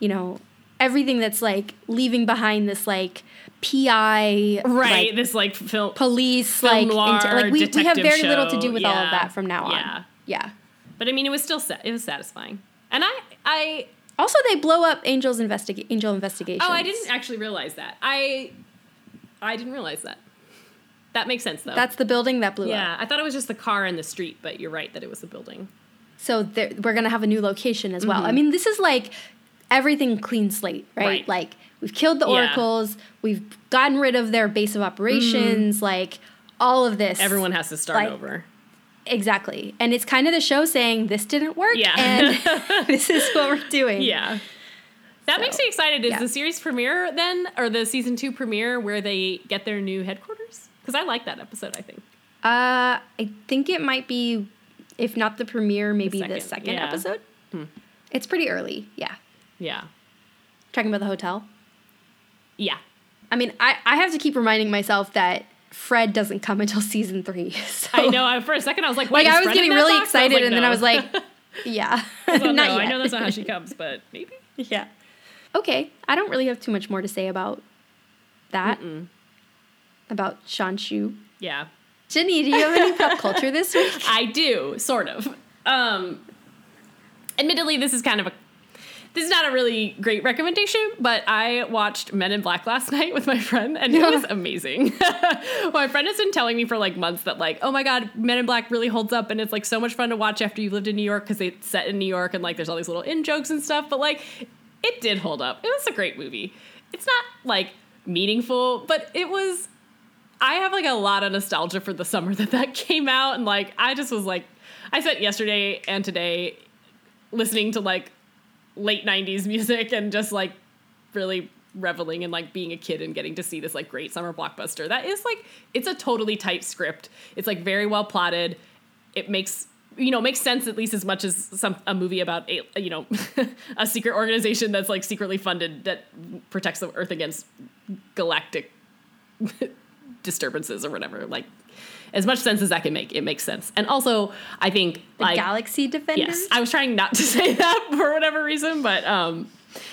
B: you know, everything that's like leaving behind this like PI
A: Right.
B: like,
A: this like film.
B: police
A: film
B: like
A: noir
B: inte- like we, we have very little to do with all of that from now on.
A: Yeah.
B: Yeah.
A: But I mean, it was still sa- it was satisfying, and I I
B: Also, they blow up Angel's investigate Angel investigation.
A: oh I didn't actually realize that I I didn't realize that. That makes sense though.
B: That's the building that blew up.
A: yeah. I thought it was just the car in the street, but you're right that it was the building.
B: So there, we're gonna have a new location as well. I mean, this is like everything clean slate, right?
A: Mm-hmm. Right.
B: Like we've killed the
A: Yeah.
B: oracles, we've gotten rid of their base of operations, like all of this.
A: Mm-hmm. Everyone has to start
B: Like,
A: over.
B: Exactly, and it's kind of the show saying this didn't work,
A: Yeah.
B: and *laughs* *laughs* this is what we're doing.
A: Yeah. That
B: So,
A: makes me excited. Is
B: yeah.
A: the series premiere then, or the season two premiere where they get their new headquarters? Because I like that episode. I think.
B: Uh, I think it might be, if not the premiere, maybe the
A: second,
B: second,
A: yeah. Hmm.
B: episode. It's pretty early. Yeah,
A: Yeah.
B: talking about the hotel.
A: Yeah.
B: I mean, I, I have to keep reminding myself that Fred doesn't come until season three. *laughs* So,
A: I know. I, for a second, I was like, Wait,
B: Like
A: is
B: I was
A: Fred
B: getting really
A: box? I was
B: excited, and then I was like, *laughs* *laughs* yeah, not
A: know.
B: yet.
A: I know that's not how she comes, but maybe.
B: yeah. Okay, I don't really have too much more to say about that. About Shanshu.
A: Yeah.
B: Ginny, do you have any pop culture this week?
A: I do, sort of. Um, admittedly, this is kind of a this is not a really great recommendation, but I watched Men in Black last *laughs* night with my friend, and it was amazing. *laughs* my friend has been telling me for like months that like, oh my god, Men in Black really holds up, and it's like so much fun to watch after you've lived in New York because it's set in New York, and like there's all these little in jokes and stuff. But like, it did hold up. It was a great movie. It's not like meaningful, but it was I have like a lot of nostalgia for the summer that that came out, and like I just was like, I spent yesterday and today listening to like late '90s music and just like really reveling in like being a kid and getting to see this like great summer blockbuster. That is like it's a totally tight script. It's like very well plotted. It makes you know makes sense at least as much as some a movie about a you know *laughs* a secret organization that's like secretly funded that protects the earth against galactic *laughs* disturbances or whatever. Like as much sense as that can make, it makes sense. And also, I think
B: The
A: like
B: Galaxy Defenders.
A: yes, I was trying not to *laughs* say that for whatever reason, but um,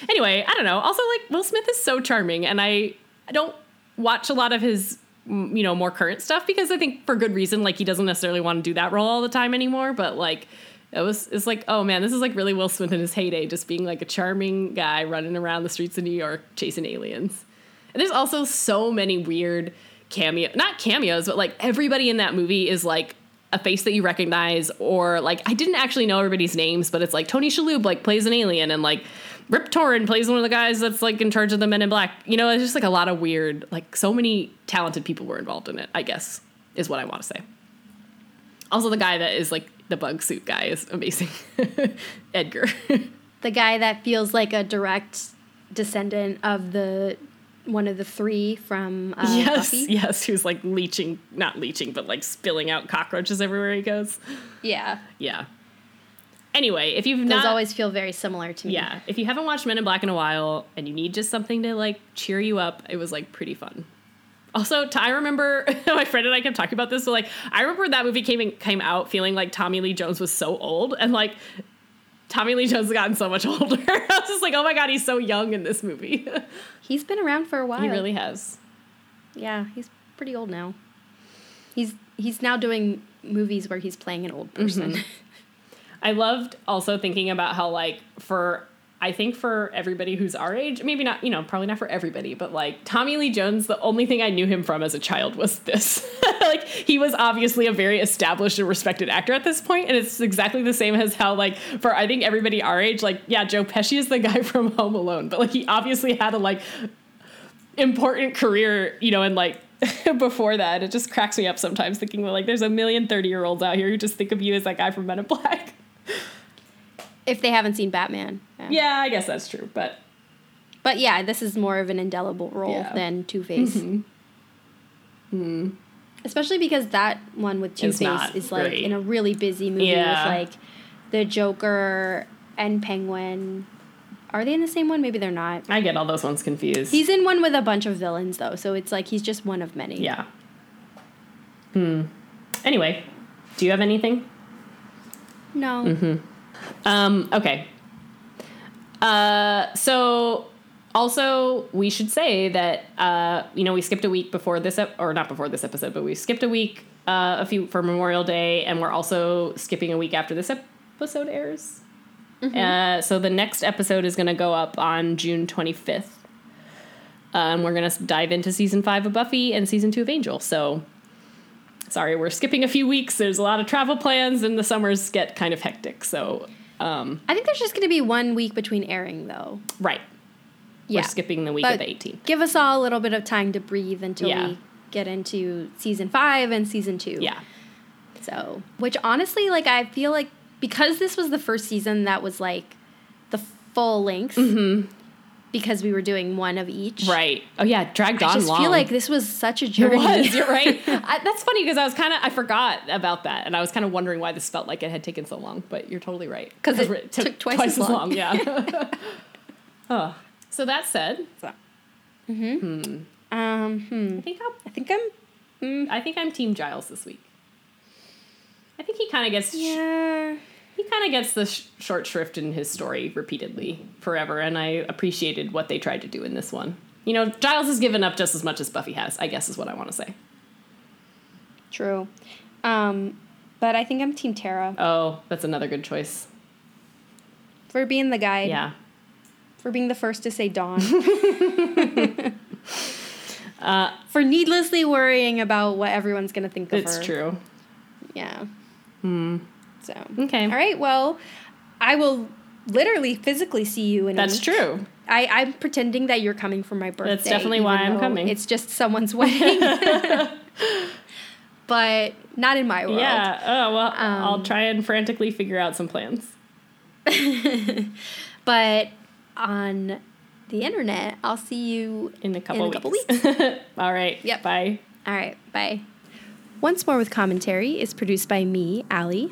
A: anyway, I don't know. Also, like Will Smith is so charming, and I I don't watch a lot of his you know more current stuff because I think for good reason. Like he doesn't necessarily want to do that role all the time anymore, but like. It was it's like, oh man, this is like really Will Smith in his heyday, just being like a charming guy running around the streets of New York chasing aliens. And there's also so many weird cameo, not cameos, but like everybody in that movie is like a face that you recognize, or like I didn't actually know everybody's names, but it's like Tony Shalhoub like plays an alien, and like Rip Torn plays one of the guys that's like in charge of the Men in Black. You know, it's just like a lot of weird, like so many talented people were involved in it. I guess is what I want to say. Also, the guy that is like the bug suit guy is amazing, *laughs* Edgar. *laughs*
B: the guy that feels like a direct descendant of the one of the three from uh, *laughs*
A: yes,
B: Buffy.
A: yes, who's like leeching, not leeching, but like spilling out cockroaches everywhere he goes.
B: Yeah.
A: Yeah. Anyway, if you've
B: Those
A: not,
B: always feel very similar to me.
A: yeah, if you haven't watched Men in Black in a while and you need just something to like cheer you up, it was like pretty fun. Also, I remember *laughs* my friend and I kept talking about this. So like, I remember that movie came in, came out feeling like Tommy Lee Jones was so old, and like Tommy Lee Jones has gotten so much *laughs* older. I was just like, oh my god, he's so young in this movie. *laughs*
B: He's been around for a while.
A: he really has.
B: Yeah, he's pretty old now. He's he's now doing movies where he's playing an old person. Mm-hmm.
A: I loved also thinking about how like for I think for everybody who's our age, maybe not, you know, probably not for everybody, but like Tommy Lee Jones, the only thing I knew him from as a child was this. *laughs* like he was obviously a very established and respected actor at this point, and it's exactly the same as how like for I think everybody our age, like yeah, Joe Pesci is the *laughs* guy from Home Alone, but like he obviously had a like important career, you know, and like *laughs* before that. It just cracks me up sometimes thinking like there's a million 30 year olds out here who just think of you as that guy from Men in Black.
B: If they haven't seen Batman.
A: Yeah, I guess that's true, but
B: But yeah, this is more of an indelible role
A: Yeah.
B: than Two Face.
A: Mm-hmm.
B: Especially because that one with Two Face is like
A: great.
B: in a really busy movie
A: Yeah.
B: with like the Joker and Penguin. Are they in the same one? Maybe they're not.
A: I get all those ones confused.
B: He's in one with a bunch of villains though, so it's like he's just one of many.
A: yeah. Hmm. Anyway, do you have anything?
B: No.
A: Mm-hmm. Um, okay. Uh, so also we should say that uh, you know we skipped a week before this ep- or not before this episode, but we skipped a week uh, a few for Memorial Day, and we're also skipping a week after this episode airs. Uh, so the next episode is going to go up on June twenty fifth. Um, we're going to dive into season five of Buffy and season two of Angel. So sorry, we're skipping a few weeks. There's a lot of travel plans, and the summers get kind of hectic. So, um,
B: I think there's just gonna be one week between airing though.
A: right,
B: Yeah.
A: we're skipping the week
B: But
A: of the 18th.
B: Give us all a little bit of time to breathe until
A: Yeah.
B: we get into season five and season two.
A: Yeah,
B: So, which honestly, like, I feel like because this was the first season that was like the full length, because we were doing one of each.
A: right. Oh yeah, dragged
B: I
A: on I
B: just
A: long.
B: feel like this was such a
A: it
B: journey.
A: was. You're right. *laughs* I, that's funny because I was kind of I forgot about that, and I was kind of wondering why this felt like it had taken so long. But you're totally right
B: 'Cause it
A: It
B: took twice as long.
A: Yeah. *laughs* oh. So that said,
B: um, hmm.
A: I think I'll,
B: I think I'm. Mm,
A: I think I'm Team Giles this week. I think he kind of gets
B: yeah.
A: He kind of gets the sh- short shrift in his story repeatedly forever and i appreciated what they tried to do in this one you know giles has given up just as much as buffy has i guess is what i want to say
B: True. Um, but I think I'm Team Tara
A: oh that's another good choice
B: for being the guide.
A: yeah
B: For being the first to say dawn. *laughs* *laughs*
A: uh,
B: for needlessly worrying about what everyone's gonna think of
A: it's
B: her.
A: true
B: Yeah.
A: Hmm.
B: So.
A: Okay.
B: All right. Well, I will literally physically see you in. a
A: that's true
B: I, I'm pretending that you're coming for my birthday.
A: That's definitely why I'm coming.
B: It's just someone's *laughs* wedding. *laughs* but not in my world.
A: yeah oh well i'll
B: Um,
A: try and frantically figure out some plans *laughs*
B: But on the internet, I'll see you
A: in a couple
B: in a
A: weeks
B: couple weeks.
A: all right
B: Yep.
A: bye
B: All right. Bye. Once More with Commentary is produced by me, Allie.